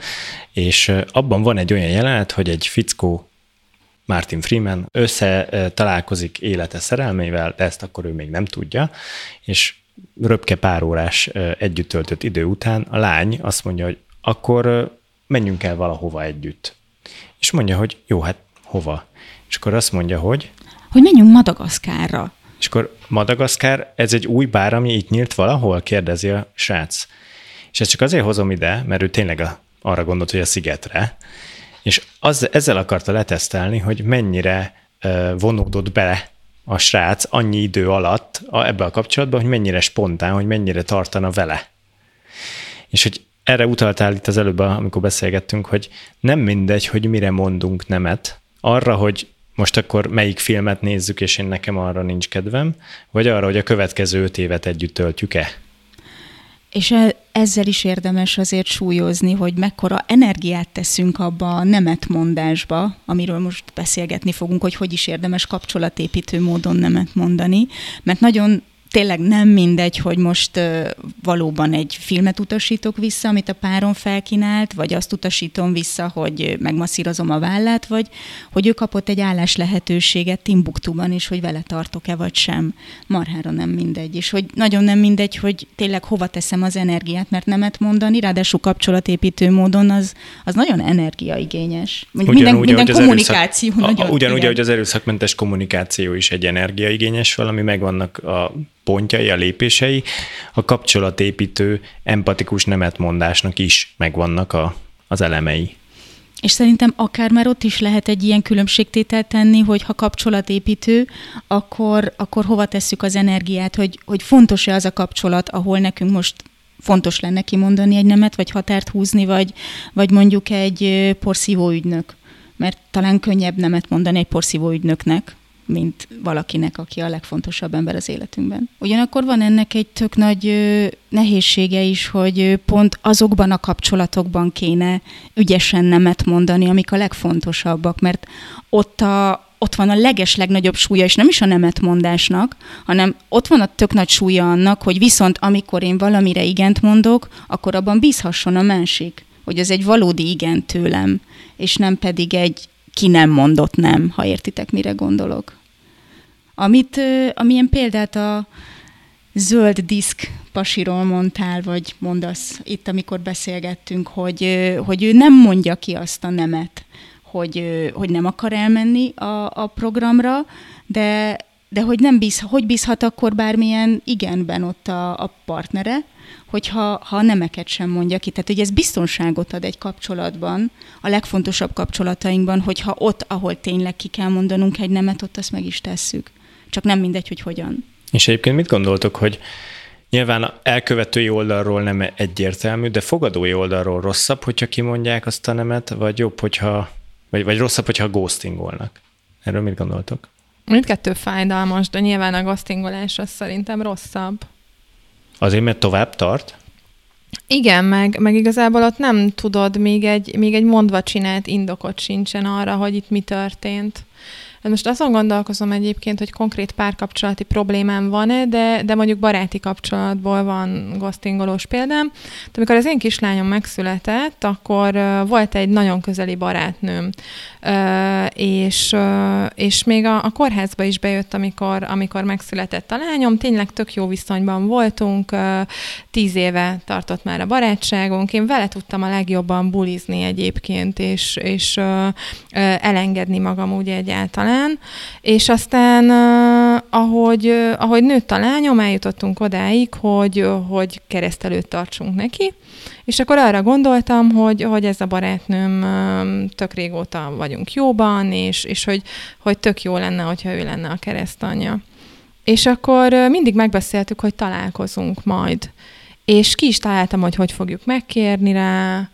és abban van egy olyan jelenet, hogy egy fickó Martin Freeman össze találkozik élete szerelmével, de ezt akkor ő még nem tudja, és röpke pár órás együtt töltött idő után a lány azt mondja, hogy akkor menjünk el valahova együtt. És mondja, hogy jó, hát hova? És akkor azt mondja, hogy... Hogy menjünk Madagaszkárra. És akkor Madagaszkár, ez egy új bár, ami itt nyílt valahol? Kérdezi a srác. És ezt csak azért hozom ide, mert ő tényleg a, arra gondolt, hogy a szigetre, és az, ezzel akarta letesztelni, hogy mennyire vonódott bele a srác annyi idő alatt a, ebbe a kapcsolatban, hogy mennyire spontán, hogy mennyire tartana vele. És hogy erre utaltál itt az előbb, amikor beszélgettünk, hogy nem mindegy, hogy mire mondunk nemet, arra, hogy most akkor melyik filmet nézzük, és én nekem arra nincs kedvem, vagy arra, hogy a következő öt évet együtt töltjük-e. És ezzel is érdemes azért súlyozni, hogy mekkora energiát teszünk abba a nemetmondásba, amiről most beszélgetni fogunk, hogy hogy is érdemes kapcsolatépítő módon nemet mondani, mert nagyon tényleg nem mindegy, hogy most uh, valóban egy filmet utasítok vissza, amit a párom felkínált, vagy azt utasítom vissza, hogy megmasszírozom a vállát, vagy hogy ő kapott egy állás lehetőséget Timbuktuban, és hogy vele tartok-e vagy sem. Marhára nem mindegy. És hogy nagyon nem mindegy, hogy tényleg hova teszem az energiát, mert nemet mondani, ráadásul kapcsolatépítő módon az, az nagyon energiaigényes. Ugyan, minden, úgy, minden kommunikáció erőszak, nagyon. Ugyanúgy, hogy az erőszakmentes kommunikáció is egy energiaigényes valami, megvannak a pontjai, a lépései, a kapcsolatépítő, empatikus nemetmondásnak is megvannak a, az elemei. És szerintem akár már ott is lehet egy ilyen különbségtételt tenni, hogy ha kapcsolatépítő, akkor, akkor hova tesszük az energiát, hogy, hogy fontos-e az a kapcsolat, ahol nekünk most fontos lenne kimondani egy nemet, vagy határt húzni, vagy, vagy mondjuk egy porszívó ügynök. Mert talán könnyebb nemet mondani egy porszívó ügynöknek, mint valakinek, aki a legfontosabb ember az életünkben. Ugyanakkor van ennek egy tök nagy nehézsége is, hogy pont azokban a kapcsolatokban kéne ügyesen nemet mondani, amik a legfontosabbak, mert ott a, ott van a leges legnagyobb súlya, és nem is a nemetmondásnak, hanem ott van a tök nagy súlya annak, hogy viszont amikor én valamire igent mondok, akkor abban bízhasson a másik, hogy ez egy valódi igen tőlem, és nem pedig egy ki nem mondott nem, ha értitek, mire gondolok. Amit, amilyen példát a zöld diszk pasiról mondtál, vagy mondasz itt, amikor beszélgettünk, hogy, hogy ő nem mondja ki azt a nemet, hogy, hogy nem akar elmenni a, a programra, de, de hogy nem bíz, hogy bízhat akkor bármilyen igenben ott a, a partnere, hogyha ha a nemeket sem mondja ki. Tehát, hogy ez biztonságot ad egy kapcsolatban, a legfontosabb kapcsolatainkban, hogyha ott, ahol tényleg ki kell mondanunk egy nemet, ott azt meg is tesszük csak nem mindegy, hogy hogyan. És egyébként mit gondoltok, hogy nyilván elkövetői oldalról nem egyértelmű, de fogadói oldalról rosszabb, hogyha kimondják azt a nemet, vagy jobb, hogyha, vagy, vagy rosszabb, hogyha ghostingolnak? Erről mit gondoltok? Mindkettő fájdalmas, de nyilván a ghostingolás az szerintem rosszabb. Azért, mert tovább tart? Igen, meg, meg igazából ott nem tudod, még egy, még egy mondva csinált indokot sincsen arra, hogy itt mi történt. Most azon gondolkozom egyébként, hogy konkrét párkapcsolati problémám van-e, de, de mondjuk baráti kapcsolatból van ghostingolós példám. De amikor az én kislányom megszületett, akkor volt egy nagyon közeli barátnőm, és, és még a, a kórházba is bejött, amikor, amikor megszületett a lányom. Tényleg tök jó viszonyban voltunk, tíz éve tartott már a barátságunk. Én vele tudtam a legjobban bulizni egyébként, és, és elengedni magam úgy egyáltalán talán, és aztán ahogy, ahogy nőtt a lányom, eljutottunk odáig, hogy, hogy keresztelőt tartsunk neki, és akkor arra gondoltam, hogy, hogy ez a barátnőm tök régóta vagyunk jóban, és, és hogy, hogy tök jó lenne, hogyha ő lenne a keresztanyja. És akkor mindig megbeszéltük, hogy találkozunk majd. És ki is találtam, hogy hogy fogjuk megkérni rá,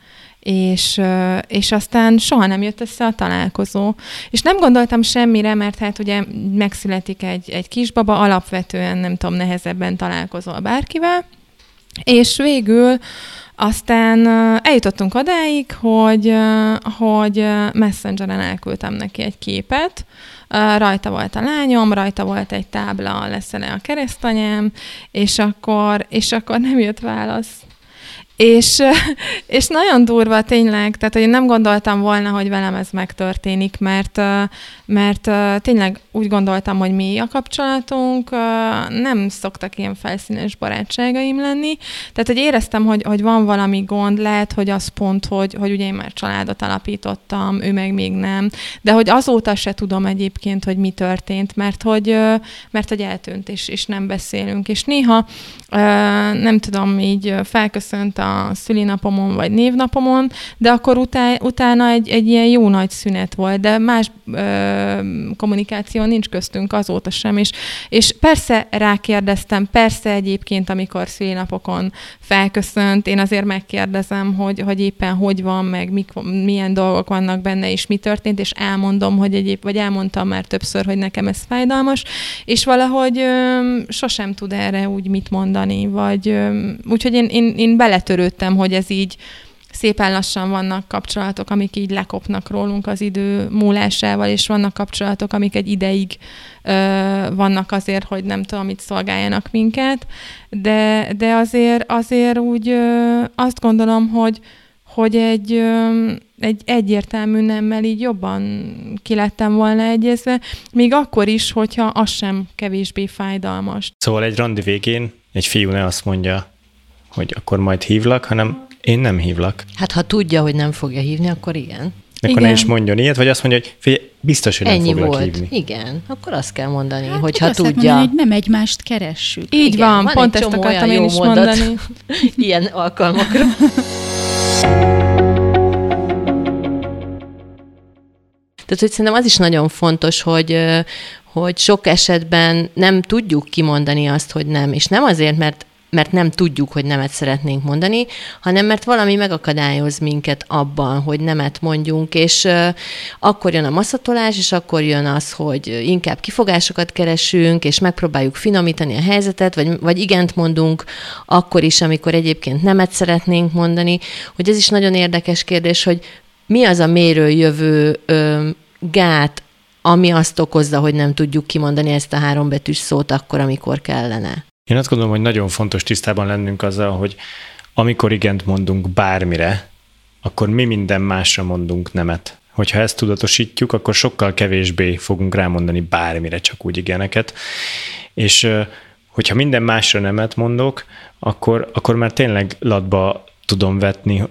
és, és aztán soha nem jött össze a találkozó. És nem gondoltam semmire, mert hát ugye megszületik egy, egy kisbaba, alapvetően nem tudom, nehezebben találkozol bárkivel, és végül aztán eljutottunk odáig, hogy, hogy Messengeren elküldtem neki egy képet, rajta volt a lányom, rajta volt egy tábla, leszel a keresztanyám, és akkor, és akkor nem jött válasz. És, és nagyon durva tényleg, tehát hogy én nem gondoltam volna, hogy velem ez megtörténik, mert, mert tényleg úgy gondoltam, hogy mi a kapcsolatunk, nem szoktak ilyen felszínes barátságaim lenni, tehát hogy éreztem, hogy, hogy van valami gond, lehet, hogy az pont, hogy, hogy ugye én már családot alapítottam, ő meg még nem, de hogy azóta se tudom egyébként, hogy mi történt, mert hogy, mert hogy eltűnt, és, és nem beszélünk, és néha nem tudom, így felköszönt a szülinapomon vagy névnapomon, de akkor utá, utána egy, egy ilyen jó nagy szünet volt, de más ö, kommunikáció nincs köztünk azóta sem, és, és persze rákérdeztem, persze egyébként, amikor szülinapokon felköszönt, én azért megkérdezem, hogy, hogy éppen hogy van, meg mik, milyen dolgok vannak benne, és mi történt, és elmondom, hogy egyéb, vagy elmondtam már többször, hogy nekem ez fájdalmas, és valahogy ö, sosem tud erre úgy mit mondani, vagy ö, úgyhogy én, én, én beletörődtem, hogy ez így szépen lassan vannak kapcsolatok, amik így lekopnak rólunk az idő múlásával, és vannak kapcsolatok, amik egy ideig ö, vannak azért, hogy nem tudom, mit szolgáljanak minket, de, de azért, azért úgy ö, azt gondolom, hogy, hogy egy, ö, egy egyértelmű nemmel így jobban ki lettem volna egyezve, még akkor is, hogyha az sem kevésbé fájdalmas. Szóval egy randi végén egy fiú ne azt mondja, hogy akkor majd hívlak, hanem én nem hívlak. Hát ha tudja, hogy nem fogja hívni, akkor igen. Akkor igen. ne is mondjon ilyet, vagy azt mondja, hogy figyelj, biztos, hogy nem Ennyi foglak volt. hívni. Igen, akkor azt kell mondani, Hát, hogyha azt tudja. Mondani, hogy nem egymást keressük. Így Igen, van, van pont ezt akartam olyan én jó is mondat. mondani. Ilyen alkalmakra. Tehát, hogy szerintem az is nagyon fontos, hogy, hogy sok esetben nem tudjuk kimondani azt, hogy nem. És nem azért, mert mert nem tudjuk, hogy nemet szeretnénk mondani, hanem mert valami megakadályoz minket abban, hogy nemet mondjunk, és akkor jön a maszatolás, és akkor jön az, hogy inkább kifogásokat keresünk, és megpróbáljuk finomítani a helyzetet, vagy, vagy igent mondunk akkor is, amikor egyébként nemet szeretnénk mondani, hogy ez is nagyon érdekes kérdés, hogy mi az a méről jövő gát, ami azt okozza, hogy nem tudjuk kimondani ezt a hárombetűs szót akkor, amikor kellene. Én azt gondolom, hogy nagyon fontos tisztában lennünk azzal, hogy amikor igent mondunk bármire, akkor mi minden másra mondunk nemet. Hogyha ezt tudatosítjuk, akkor sokkal kevésbé fogunk rámondani bármire, csak úgy igeneket. És hogyha minden másra nemet mondok, akkor, akkor már tényleg latba tudom vetni,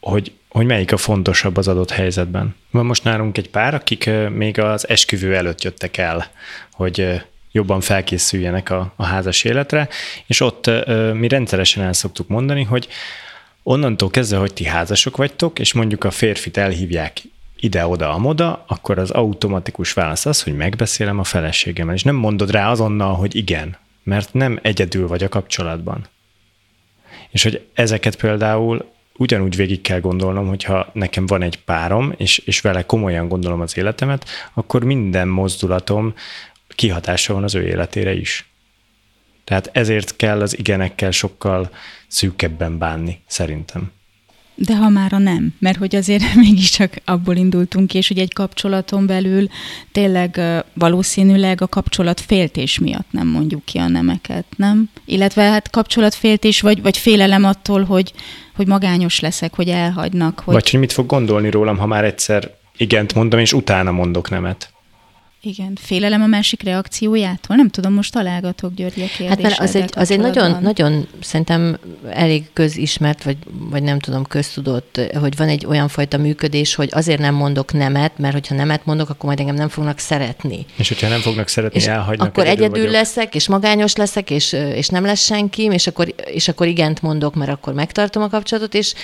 hogy, hogy melyik a fontosabb az adott helyzetben. Van most nálunk egy pár, akik még az esküvő előtt jöttek el, hogy jobban felkészüljenek a, a házas életre, és ott mi rendszeresen el szoktuk mondani, hogy onnantól kezdve, hogy ti házasok vagytok, és mondjuk a férfit elhívják ide-oda, amoda, akkor az automatikus válasz az, hogy megbeszélem a feleségemmel, és nem mondod rá azonnal, hogy igen, mert nem egyedül vagy a kapcsolatban. És hogy ezeket például ugyanúgy végig kell gondolnom, hogyha nekem van egy párom, és, és vele komolyan gondolom az életemet, akkor minden mozdulatom kihatása van az ő életére is. Tehát ezért kell az igenekkel sokkal szűkebben bánni, szerintem. De ha már a nem, mert hogy azért mégiscsak abból indultunk és hogy egy kapcsolaton belül tényleg valószínűleg a kapcsolat féltés miatt nem mondjuk ki a nemeket, nem? Illetve hát kapcsolatféltés, vagy, vagy félelem attól, hogy, hogy magányos leszek, hogy elhagynak. Hogy... Vagy hogy mit fog gondolni rólam, ha már egyszer igent mondom, és utána mondok nemet. Igen, félelem a másik reakciójától? Nem tudom, most találgatok György a Hát mert az egy, az egy nagyon, nagyon szerintem elég közismert, vagy, vagy nem tudom, köztudott, hogy van egy olyan fajta működés, hogy azért nem mondok nemet, mert hogyha nemet mondok, akkor majd engem nem fognak szeretni. És hogyha nem fognak szeretni, és elhagynak. Akkor egyedül, egyedül leszek, és magányos leszek, és, és nem lesz senki, és akkor, és akkor igent mondok, mert akkor megtartom a kapcsolatot, és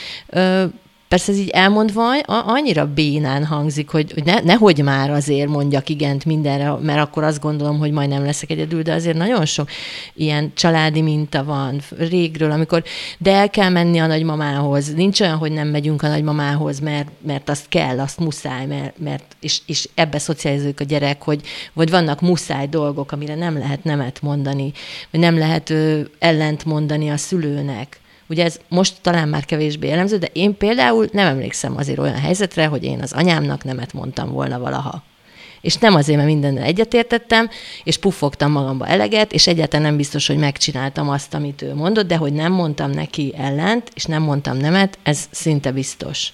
Persze ez így elmondva annyira bénán hangzik, hogy, hogy ne, nehogy már azért mondjak igent mindenre, mert akkor azt gondolom, hogy majd nem leszek egyedül, de azért nagyon sok ilyen családi minta van régről, amikor de el kell menni a nagymamához. Nincs olyan, hogy nem megyünk a nagymamához, mert, mert azt kell, azt muszáj, mert, mert és, és ebbe szocializáljuk a gyerek, hogy vagy vannak muszáj dolgok, amire nem lehet nemet mondani, vagy nem lehet ö, ellent mondani a szülőnek. Ugye ez most talán már kevésbé jellemző, de én például nem emlékszem azért olyan helyzetre, hogy én az anyámnak nemet mondtam volna valaha. És nem azért, mert mindennel egyetértettem, és puffogtam magamba eleget, és egyáltalán nem biztos, hogy megcsináltam azt, amit ő mondott, de hogy nem mondtam neki ellent, és nem mondtam nemet, ez szinte biztos.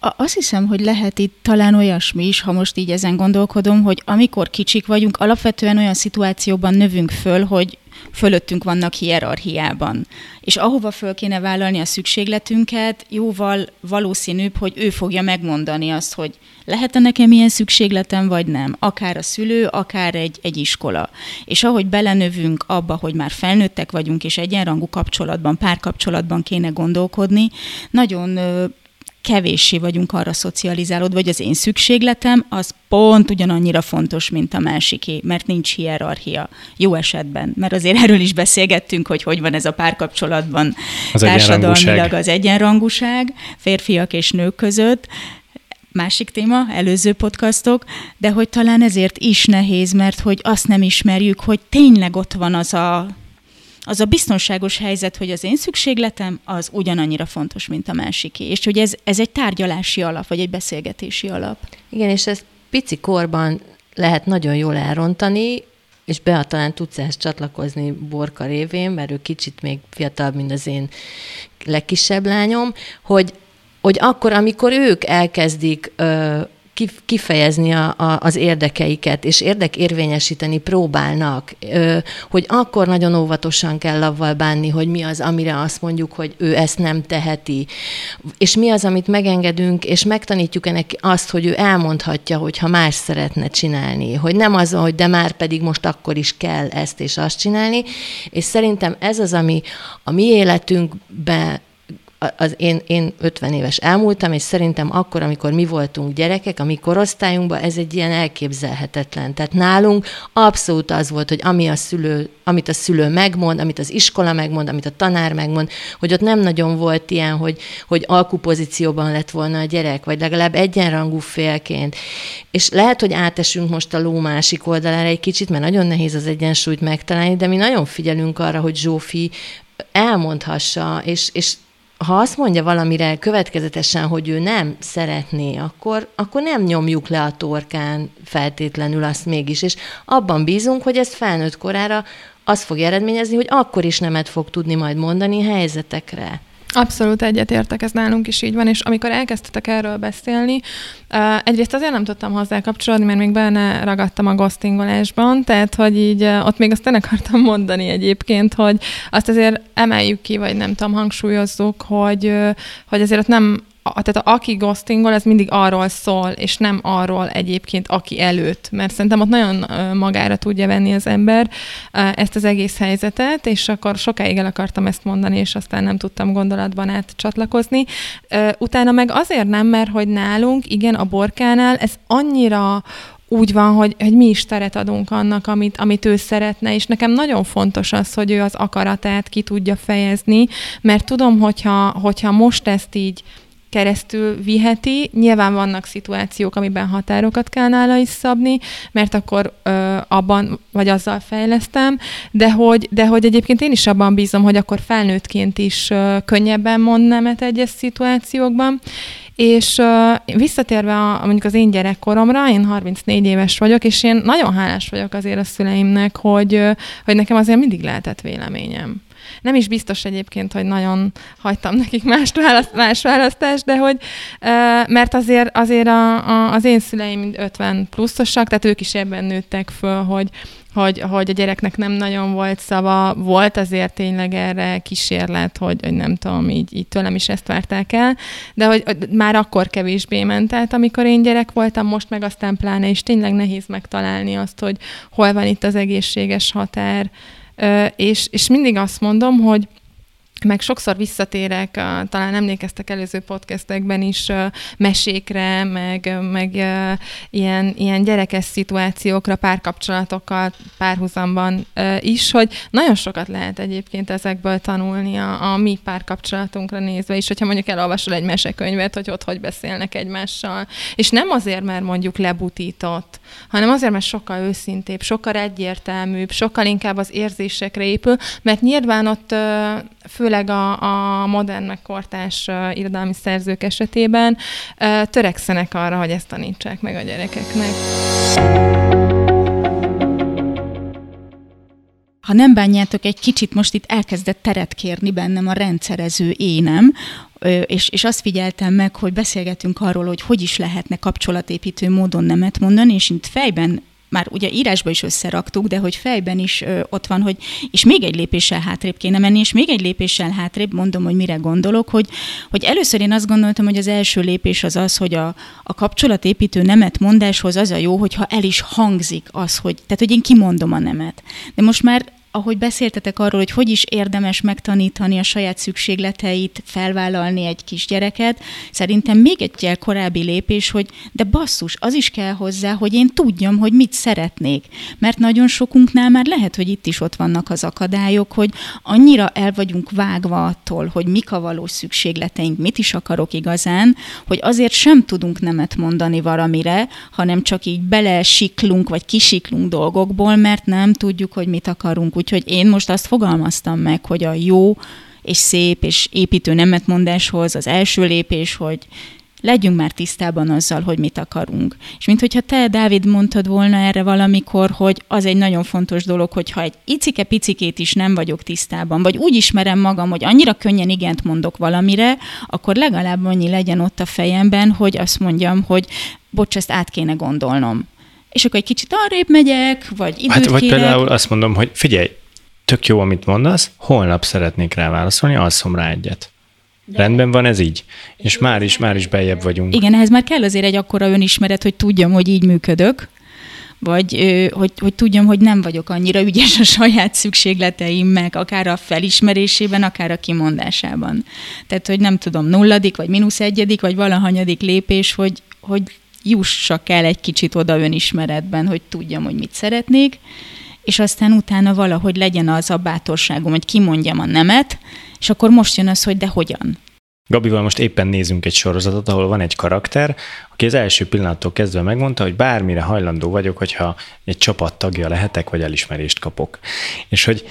Azt hiszem, hogy lehet itt talán olyasmi is, ha most így ezen gondolkodom, hogy amikor kicsik vagyunk, alapvetően olyan szituációban növünk föl, hogy fölöttünk vannak hierarchiában. És ahova föl kéne vállalni a szükségletünket, jóval valószínűbb, hogy ő fogja megmondani azt, hogy lehet-e nekem ilyen szükségletem, vagy nem. Akár a szülő, akár egy, egy iskola. És ahogy belenövünk abba, hogy már felnőttek vagyunk, és egyenrangú kapcsolatban, párkapcsolatban kéne gondolkodni, nagyon kevéssé vagyunk arra szocializálódva, vagy az én szükségletem az pont ugyanannyira fontos, mint a másiké, mert nincs hierarchia. Jó esetben, mert azért erről is beszélgettünk, hogy hogy van ez a párkapcsolatban az társadalmilag az egyenrangúság, férfiak és nők között, másik téma, előző podcastok, de hogy talán ezért is nehéz, mert hogy azt nem ismerjük, hogy tényleg ott van az a az a biztonságos helyzet, hogy az én szükségletem az ugyanannyira fontos, mint a másiké. És hogy ez, ez egy tárgyalási alap, vagy egy beszélgetési alap. Igen, és ezt pici korban lehet nagyon jól elrontani, és Bea talán tudsz ehhez csatlakozni Borka révén, mert ő kicsit még fiatalabb, mint az én legkisebb lányom, hogy, hogy akkor, amikor ők elkezdik ö, kifejezni a, a, az érdekeiket, és érdekérvényesíteni próbálnak, hogy akkor nagyon óvatosan kell avval bánni, hogy mi az, amire azt mondjuk, hogy ő ezt nem teheti, és mi az, amit megengedünk, és megtanítjuk ennek azt, hogy ő elmondhatja, hogy ha más szeretne csinálni, hogy nem az, hogy de már pedig most akkor is kell ezt és azt csinálni, és szerintem ez az, ami a mi életünkben az én, én 50 éves elmúltam, és szerintem akkor, amikor mi voltunk gyerekek, a mi korosztályunkban, ez egy ilyen elképzelhetetlen. Tehát nálunk abszolút az volt, hogy ami a szülő, amit a szülő megmond, amit az iskola megmond, amit a tanár megmond, hogy ott nem nagyon volt ilyen, hogy, hogy alkupozícióban lett volna a gyerek, vagy legalább egyenrangú félként. És lehet, hogy átesünk most a ló másik oldalára egy kicsit, mert nagyon nehéz az egyensúlyt megtalálni, de mi nagyon figyelünk arra, hogy Zsófi elmondhassa, és, és ha azt mondja valamire következetesen, hogy ő nem szeretné, akkor, akkor nem nyomjuk le a torkán feltétlenül azt mégis, és abban bízunk, hogy ezt felnőtt korára az fog eredményezni, hogy akkor is nemet fog tudni majd mondani helyzetekre. Abszolút egyetértek, ez nálunk is így van, és amikor elkezdtetek erről beszélni, egyrészt azért nem tudtam hozzá kapcsolódni, mert még benne ragadtam a ghostingolásban, tehát hogy így ott még azt nem akartam mondani egyébként, hogy azt azért emeljük ki, vagy nem tudom, hangsúlyozzuk, hogy, hogy azért ott nem tehát aki ghostingol, ez mindig arról szól, és nem arról egyébként, aki előtt. Mert szerintem ott nagyon magára tudja venni az ember ezt az egész helyzetet, és akkor sokáig el akartam ezt mondani, és aztán nem tudtam gondolatban átcsatlakozni. Utána meg azért nem, mert hogy nálunk, igen, a borkánál ez annyira úgy van, hogy, hogy mi is teret adunk annak, amit, amit ő szeretne, és nekem nagyon fontos az, hogy ő az akaratát ki tudja fejezni, mert tudom, hogyha, hogyha most ezt így keresztül viheti. Nyilván vannak szituációk, amiben határokat kell nála is szabni, mert akkor ö, abban vagy azzal fejlesztem, de hogy, de hogy egyébként én is abban bízom, hogy akkor felnőttként is ö, könnyebben mond nemet egyes szituációkban, és uh, visszatérve a, mondjuk az én gyerekkoromra, én 34 éves vagyok, és én nagyon hálás vagyok azért a szüleimnek, hogy, hogy nekem azért mindig lehetett véleményem. Nem is biztos egyébként, hogy nagyon hagytam nekik más, választ, más választást, de hogy, mert azért, azért a, a, az én szüleim 50 pluszosak, tehát ők is ebben nőttek föl, hogy, hogy, hogy a gyereknek nem nagyon volt szava, volt azért tényleg erre kísérlet, hogy, hogy nem tudom, így, így tőlem is ezt várták el, de hogy, hogy már akkor kevésbé ment át, amikor én gyerek voltam, most meg aztán pláne, és tényleg nehéz megtalálni azt, hogy hol van itt az egészséges határ, és, és mindig azt mondom, hogy meg sokszor visszatérek, talán emlékeztek előző podcastekben is mesékre, meg, meg ilyen, ilyen gyerekes szituációkra, párkapcsolatokkal párhuzamban is, hogy nagyon sokat lehet egyébként ezekből tanulni a, a mi párkapcsolatunkra nézve is, hogyha mondjuk elolvasol egy mesekönyvet, hogy ott hogy beszélnek egymással. És nem azért, mert mondjuk lebutított, hanem azért, mert sokkal őszintébb, sokkal egyértelműbb, sokkal inkább az érzésekre épül, mert nyilván ott főleg a, a modern megkortás irodalmi szerzők esetében törekszenek arra, hogy ezt tanítsák meg a gyerekeknek. Ha nem bánjátok, egy kicsit most itt elkezdett teret kérni bennem a rendszerező énem, és, és azt figyeltem meg, hogy beszélgetünk arról, hogy hogy is lehetne kapcsolatépítő módon nemet mondani, és itt fejben már ugye írásba is összeraktuk, de hogy fejben is ö, ott van, hogy és még egy lépéssel hátrébb kéne menni, és még egy lépéssel hátrébb, mondom, hogy mire gondolok, hogy, hogy először én azt gondoltam, hogy az első lépés az az, hogy a, a kapcsolatépítő nemet mondáshoz az a jó, hogyha el is hangzik az, hogy, tehát hogy én kimondom a nemet. De most már ahogy beszéltetek arról, hogy hogy is érdemes megtanítani a saját szükségleteit, felvállalni egy kis gyereket, szerintem még egy korábbi lépés, hogy de basszus, az is kell hozzá, hogy én tudjam, hogy mit szeretnék. Mert nagyon sokunknál már lehet, hogy itt is ott vannak az akadályok, hogy annyira el vagyunk vágva attól, hogy mik a valós szükségleteink, mit is akarok igazán, hogy azért sem tudunk nemet mondani valamire, hanem csak így belesiklunk, vagy kisiklunk dolgokból, mert nem tudjuk, hogy mit akarunk. Úgyhogy én most azt fogalmaztam meg, hogy a jó és szép és építő nemetmondáshoz az első lépés, hogy legyünk már tisztában azzal, hogy mit akarunk. És mint hogyha te, Dávid, mondtad volna erre valamikor, hogy az egy nagyon fontos dolog, hogyha egy icike-picikét is nem vagyok tisztában, vagy úgy ismerem magam, hogy annyira könnyen igent mondok valamire, akkor legalább annyi legyen ott a fejemben, hogy azt mondjam, hogy bocs, ezt át kéne gondolnom és akkor egy kicsit arrébb megyek, vagy időt hát, vagy kérek. például azt mondom, hogy figyelj, tök jó, amit mondasz, holnap szeretnék rá válaszolni, alszom rá egyet. De. Rendben van ez így? És már is, már is beljebb vagyunk. Igen, ehhez már kell azért egy akkora önismeret, hogy tudjam, hogy így működök, vagy hogy, hogy tudjam, hogy nem vagyok annyira ügyes a saját szükségleteimmel, akár a felismerésében, akár a kimondásában. Tehát, hogy nem tudom, nulladik, vagy mínusz egyedik, vagy valahanyadik lépés, hogy, hogy jussak el egy kicsit oda önismeretben, hogy tudjam, hogy mit szeretnék, és aztán utána valahogy legyen az a bátorságom, hogy kimondjam a nemet, és akkor most jön az, hogy de hogyan. Gabival most éppen nézünk egy sorozatot, ahol van egy karakter, aki az első pillanattól kezdve megmondta, hogy bármire hajlandó vagyok, hogyha egy csapat tagja lehetek, vagy elismerést kapok. És hogy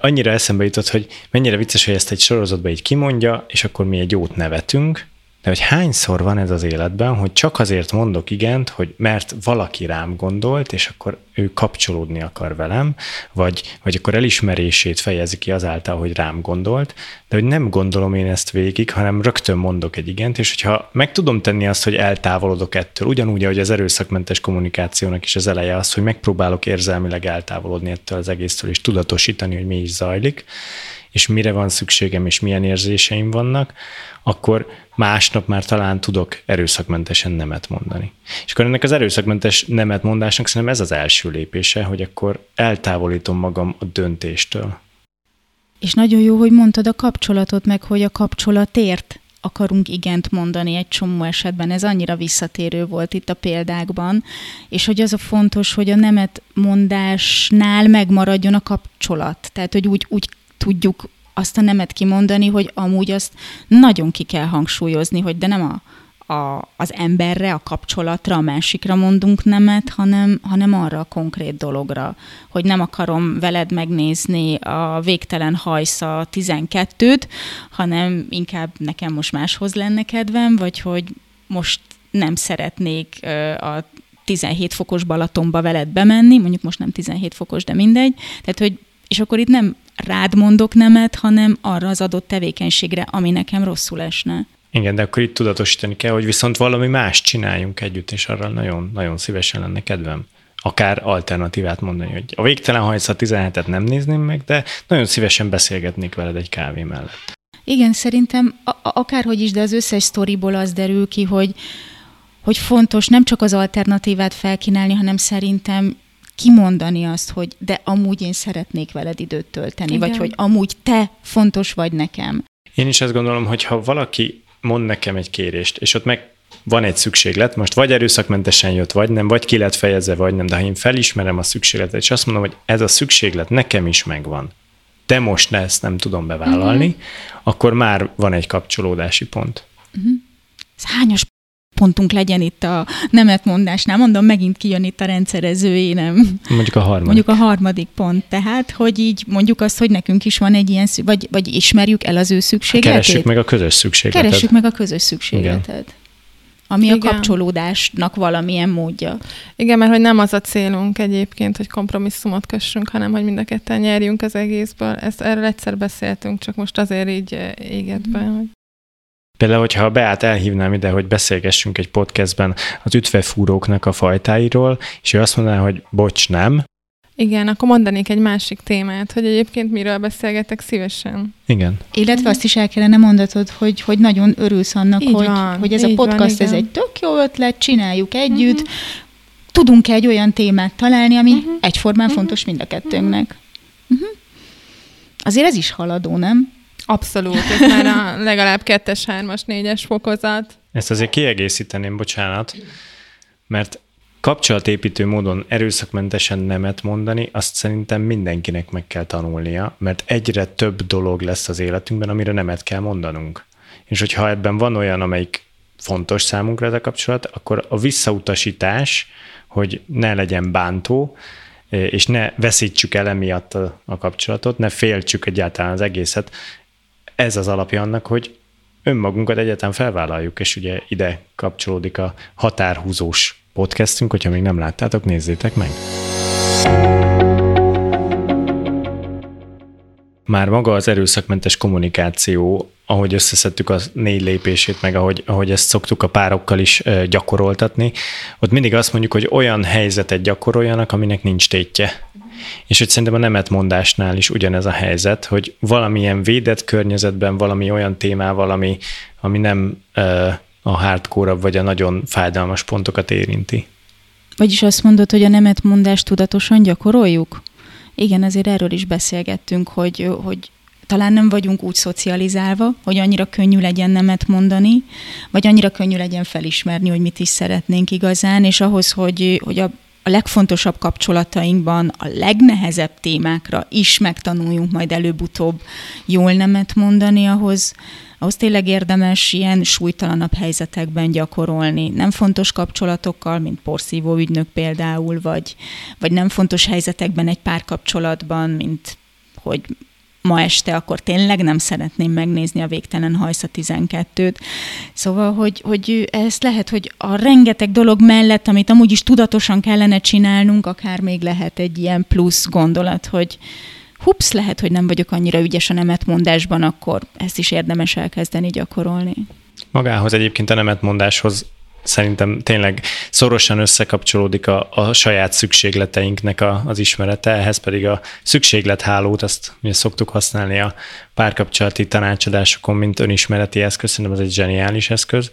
annyira eszembe jutott, hogy mennyire vicces, hogy ezt egy sorozatban így kimondja, és akkor mi egy jót nevetünk, de hogy hányszor van ez az életben, hogy csak azért mondok igent, hogy mert valaki rám gondolt, és akkor ő kapcsolódni akar velem, vagy, vagy akkor elismerését fejezi ki azáltal, hogy rám gondolt, de hogy nem gondolom én ezt végig, hanem rögtön mondok egy igent, és hogyha meg tudom tenni azt, hogy eltávolodok ettől, ugyanúgy, ahogy az erőszakmentes kommunikációnak is az eleje az, hogy megpróbálok érzelmileg eltávolodni ettől az egésztől, és tudatosítani, hogy mi is zajlik, és mire van szükségem, és milyen érzéseim vannak, akkor másnap már talán tudok erőszakmentesen nemet mondani. És akkor ennek az erőszakmentes nemet mondásnak szerintem ez az első lépése, hogy akkor eltávolítom magam a döntéstől. És nagyon jó, hogy mondtad a kapcsolatot, meg hogy a kapcsolatért akarunk igent mondani egy csomó esetben. Ez annyira visszatérő volt itt a példákban, és hogy az a fontos, hogy a nemet mondásnál megmaradjon a kapcsolat. Tehát, hogy úgy, úgy tudjuk azt a nemet kimondani, hogy amúgy azt nagyon ki kell hangsúlyozni, hogy de nem a, a, az emberre, a kapcsolatra, a másikra mondunk nemet, hanem, hanem arra a konkrét dologra, hogy nem akarom veled megnézni a végtelen hajsza 12-t, hanem inkább nekem most máshoz lenne kedvem, vagy hogy most nem szeretnék a 17 fokos Balatonba veled bemenni, mondjuk most nem 17 fokos, de mindegy. Tehát, hogy és akkor itt nem rád mondok nemet, hanem arra az adott tevékenységre, ami nekem rosszul esne. Igen, de akkor itt tudatosítani kell, hogy viszont valami más csináljunk együtt, és arra nagyon, nagyon szívesen lenne kedvem. Akár alternatívát mondani, hogy a végtelen hajsz a 17-et nem nézném meg, de nagyon szívesen beszélgetnék veled egy kávé mellett. Igen, szerintem a- akárhogy is, de az összes sztoriból az derül ki, hogy, hogy fontos nem csak az alternatívát felkínálni, hanem szerintem kimondani azt, hogy de amúgy én szeretnék veled időt tölteni, Igen. vagy hogy amúgy te fontos vagy nekem. Én is azt gondolom, hogy ha valaki mond nekem egy kérést, és ott meg van egy szükséglet, most vagy erőszakmentesen jött, vagy nem, vagy ki lett fejezve, vagy nem, de ha én felismerem a szükségletet, és azt mondom, hogy ez a szükséglet nekem is megvan, de most ezt nem tudom bevállalni, uh-huh. akkor már van egy kapcsolódási pont. Uh-huh. Ez hányos pontunk legyen itt a nemetmondásnál. Mondom, megint kijön itt a rendszerezői, nem? Mondjuk a harmadik. Mondjuk a harmadik pont. Tehát, hogy így mondjuk azt, hogy nekünk is van egy ilyen, vagy, vagy ismerjük el az ő szükségletét. Keressük meg a közös szükségletet. Keressük meg a közös szükségletet. Igen. Ami Igen. a kapcsolódásnak valamilyen módja. Igen, mert hogy nem az a célunk egyébként, hogy kompromisszumot kössünk, hanem hogy mind a ketten nyerjünk az egészből. Ezt erről egyszer beszéltünk, csak most azért így eh, éget be, mm. hogy Például, hogyha a Beát elhívnám ide, hogy beszélgessünk egy podcastben az ütvefúróknak a fajtáiról, és ő azt mondaná, hogy bocs, nem. Igen, akkor mondanék egy másik témát, hogy egyébként miről beszélgetek szívesen. Igen. Illetve azt is el kellene mondatod, hogy, hogy nagyon örülsz annak, hogy, van, hogy ez a podcast, van, ez egy tök jó ötlet, csináljuk együtt, uh-huh. tudunk egy olyan témát találni, ami uh-huh. egyformán uh-huh. fontos mind a kettőnknek. Uh-huh. Azért ez is haladó, nem? Abszolút, ez már a legalább kettes, hármas, négyes fokozat. Ezt azért kiegészíteném, bocsánat, mert kapcsolatépítő módon erőszakmentesen nemet mondani, azt szerintem mindenkinek meg kell tanulnia, mert egyre több dolog lesz az életünkben, amire nemet kell mondanunk. És hogyha ebben van olyan, amelyik fontos számunkra ez a kapcsolat, akkor a visszautasítás, hogy ne legyen bántó, és ne veszítsük el emiatt a, kapcsolatot, ne féltsük egyáltalán az egészet, ez az alapja annak, hogy önmagunkat egyetem felvállaljuk, és ugye ide kapcsolódik a határhúzós podcastünk, hogyha még nem láttátok, nézzétek meg. Már maga az erőszakmentes kommunikáció, ahogy összeszedtük a négy lépését, meg ahogy, ahogy ezt szoktuk a párokkal is gyakoroltatni, ott mindig azt mondjuk, hogy olyan helyzetet gyakoroljanak, aminek nincs tétje. És hogy szerintem a nemetmondásnál is ugyanez a helyzet, hogy valamilyen védett környezetben, valami olyan témával, ami, ami nem a hardcore vagy a nagyon fájdalmas pontokat érinti. Vagyis azt mondod, hogy a nemetmondást tudatosan gyakoroljuk? Igen, azért erről is beszélgettünk, hogy, hogy talán nem vagyunk úgy szocializálva, hogy annyira könnyű legyen nemet mondani, vagy annyira könnyű legyen felismerni, hogy mit is szeretnénk igazán, és ahhoz, hogy, hogy a a legfontosabb kapcsolatainkban a legnehezebb témákra is megtanuljunk majd előbb-utóbb jól nemet mondani, ahhoz, ahhoz tényleg érdemes ilyen súlytalanabb helyzetekben gyakorolni. Nem fontos kapcsolatokkal, mint porszívó ügynök például, vagy, vagy nem fontos helyzetekben egy párkapcsolatban, mint hogy ma este akkor tényleg nem szeretném megnézni a végtelen hajsza 12-t. Szóval, hogy, hogy ezt lehet, hogy a rengeteg dolog mellett, amit amúgy is tudatosan kellene csinálnunk, akár még lehet egy ilyen plusz gondolat, hogy hups, lehet, hogy nem vagyok annyira ügyes a nemetmondásban, akkor ezt is érdemes elkezdeni gyakorolni. Magához egyébként a nemetmondáshoz szerintem tényleg szorosan összekapcsolódik a, a saját szükségleteinknek a, az ismerete, ehhez pedig a szükséglethálót, azt mi szoktuk használni a párkapcsolati tanácsadásokon, mint önismereti eszköz, szerintem ez egy zseniális eszköz,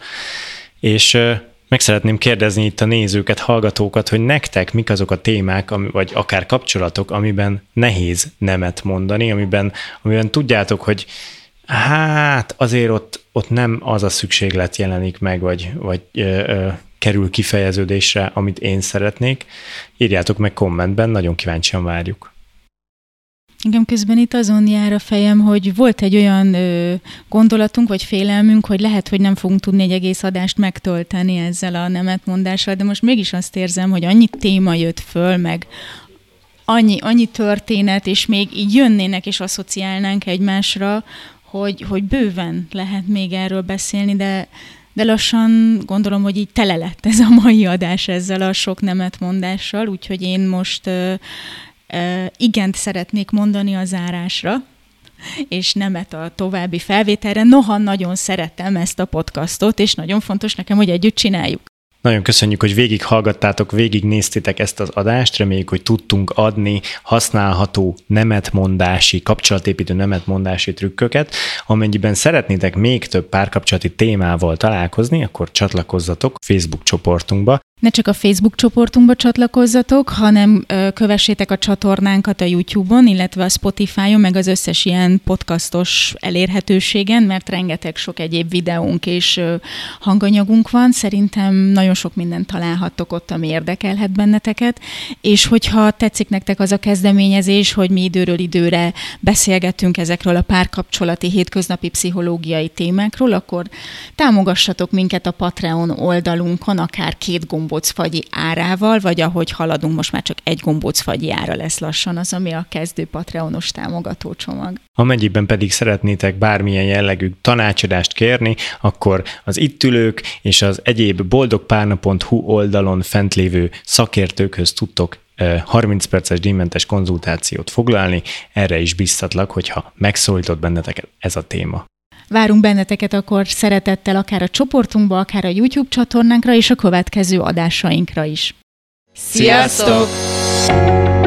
és meg szeretném kérdezni itt a nézőket, hallgatókat, hogy nektek mik azok a témák, vagy akár kapcsolatok, amiben nehéz nemet mondani, amiben, amiben tudjátok, hogy Hát azért ott, ott nem az a szükséglet jelenik meg, vagy, vagy ö, ö, kerül kifejeződésre, amit én szeretnék. Írjátok meg kommentben, nagyon kíváncsian várjuk. Engem közben itt azon jár a fejem, hogy volt egy olyan ö, gondolatunk, vagy félelmünk, hogy lehet, hogy nem fogunk tudni egy egész adást megtölteni ezzel a nemetmondással, de most mégis azt érzem, hogy annyi téma jött föl, meg annyi, annyi történet, és még így jönnének és asszociálnánk egymásra, hogy, hogy bőven lehet még erről beszélni, de, de lassan gondolom, hogy így tele lett ez a mai adás ezzel a sok nemetmondással, úgyhogy én most uh, uh, igent szeretnék mondani a zárásra, és nemet a további felvételre. Noha nagyon szeretem ezt a podcastot, és nagyon fontos nekem, hogy együtt csináljuk. Nagyon köszönjük, hogy végighallgattátok, végignéztétek ezt az adást, reméljük, hogy tudtunk adni használható nemetmondási, kapcsolatépítő nemetmondási trükköket. Amennyiben szeretnétek még több párkapcsolati témával találkozni, akkor csatlakozzatok Facebook csoportunkba, ne csak a Facebook csoportunkba csatlakozzatok, hanem kövessétek a csatornánkat a YouTube-on, illetve a Spotify-on, meg az összes ilyen podcastos elérhetőségen, mert rengeteg sok egyéb videónk és hanganyagunk van. Szerintem nagyon sok mindent találhattok ott, ami érdekelhet benneteket. És hogyha tetszik nektek az a kezdeményezés, hogy mi időről időre beszélgetünk ezekről a párkapcsolati hétköznapi pszichológiai témákról, akkor támogassatok minket a Patreon oldalunkon, akár két gomb gombócfagyi árával, vagy ahogy haladunk, most már csak egy gombócfagyi ára lesz lassan az, ami a kezdő Patreonos támogató csomag. Amennyiben pedig szeretnétek bármilyen jellegű tanácsadást kérni, akkor az itt ülők és az egyéb boldogpárna.hu oldalon fent lévő szakértőkhöz tudtok 30 perces díjmentes konzultációt foglalni, erre is biztatlak, hogyha megszólított benneteket ez a téma. Várunk benneteket akkor szeretettel akár a csoportunkba, akár a YouTube csatornánkra és a következő adásainkra is. Sziasztok! Sziasztok!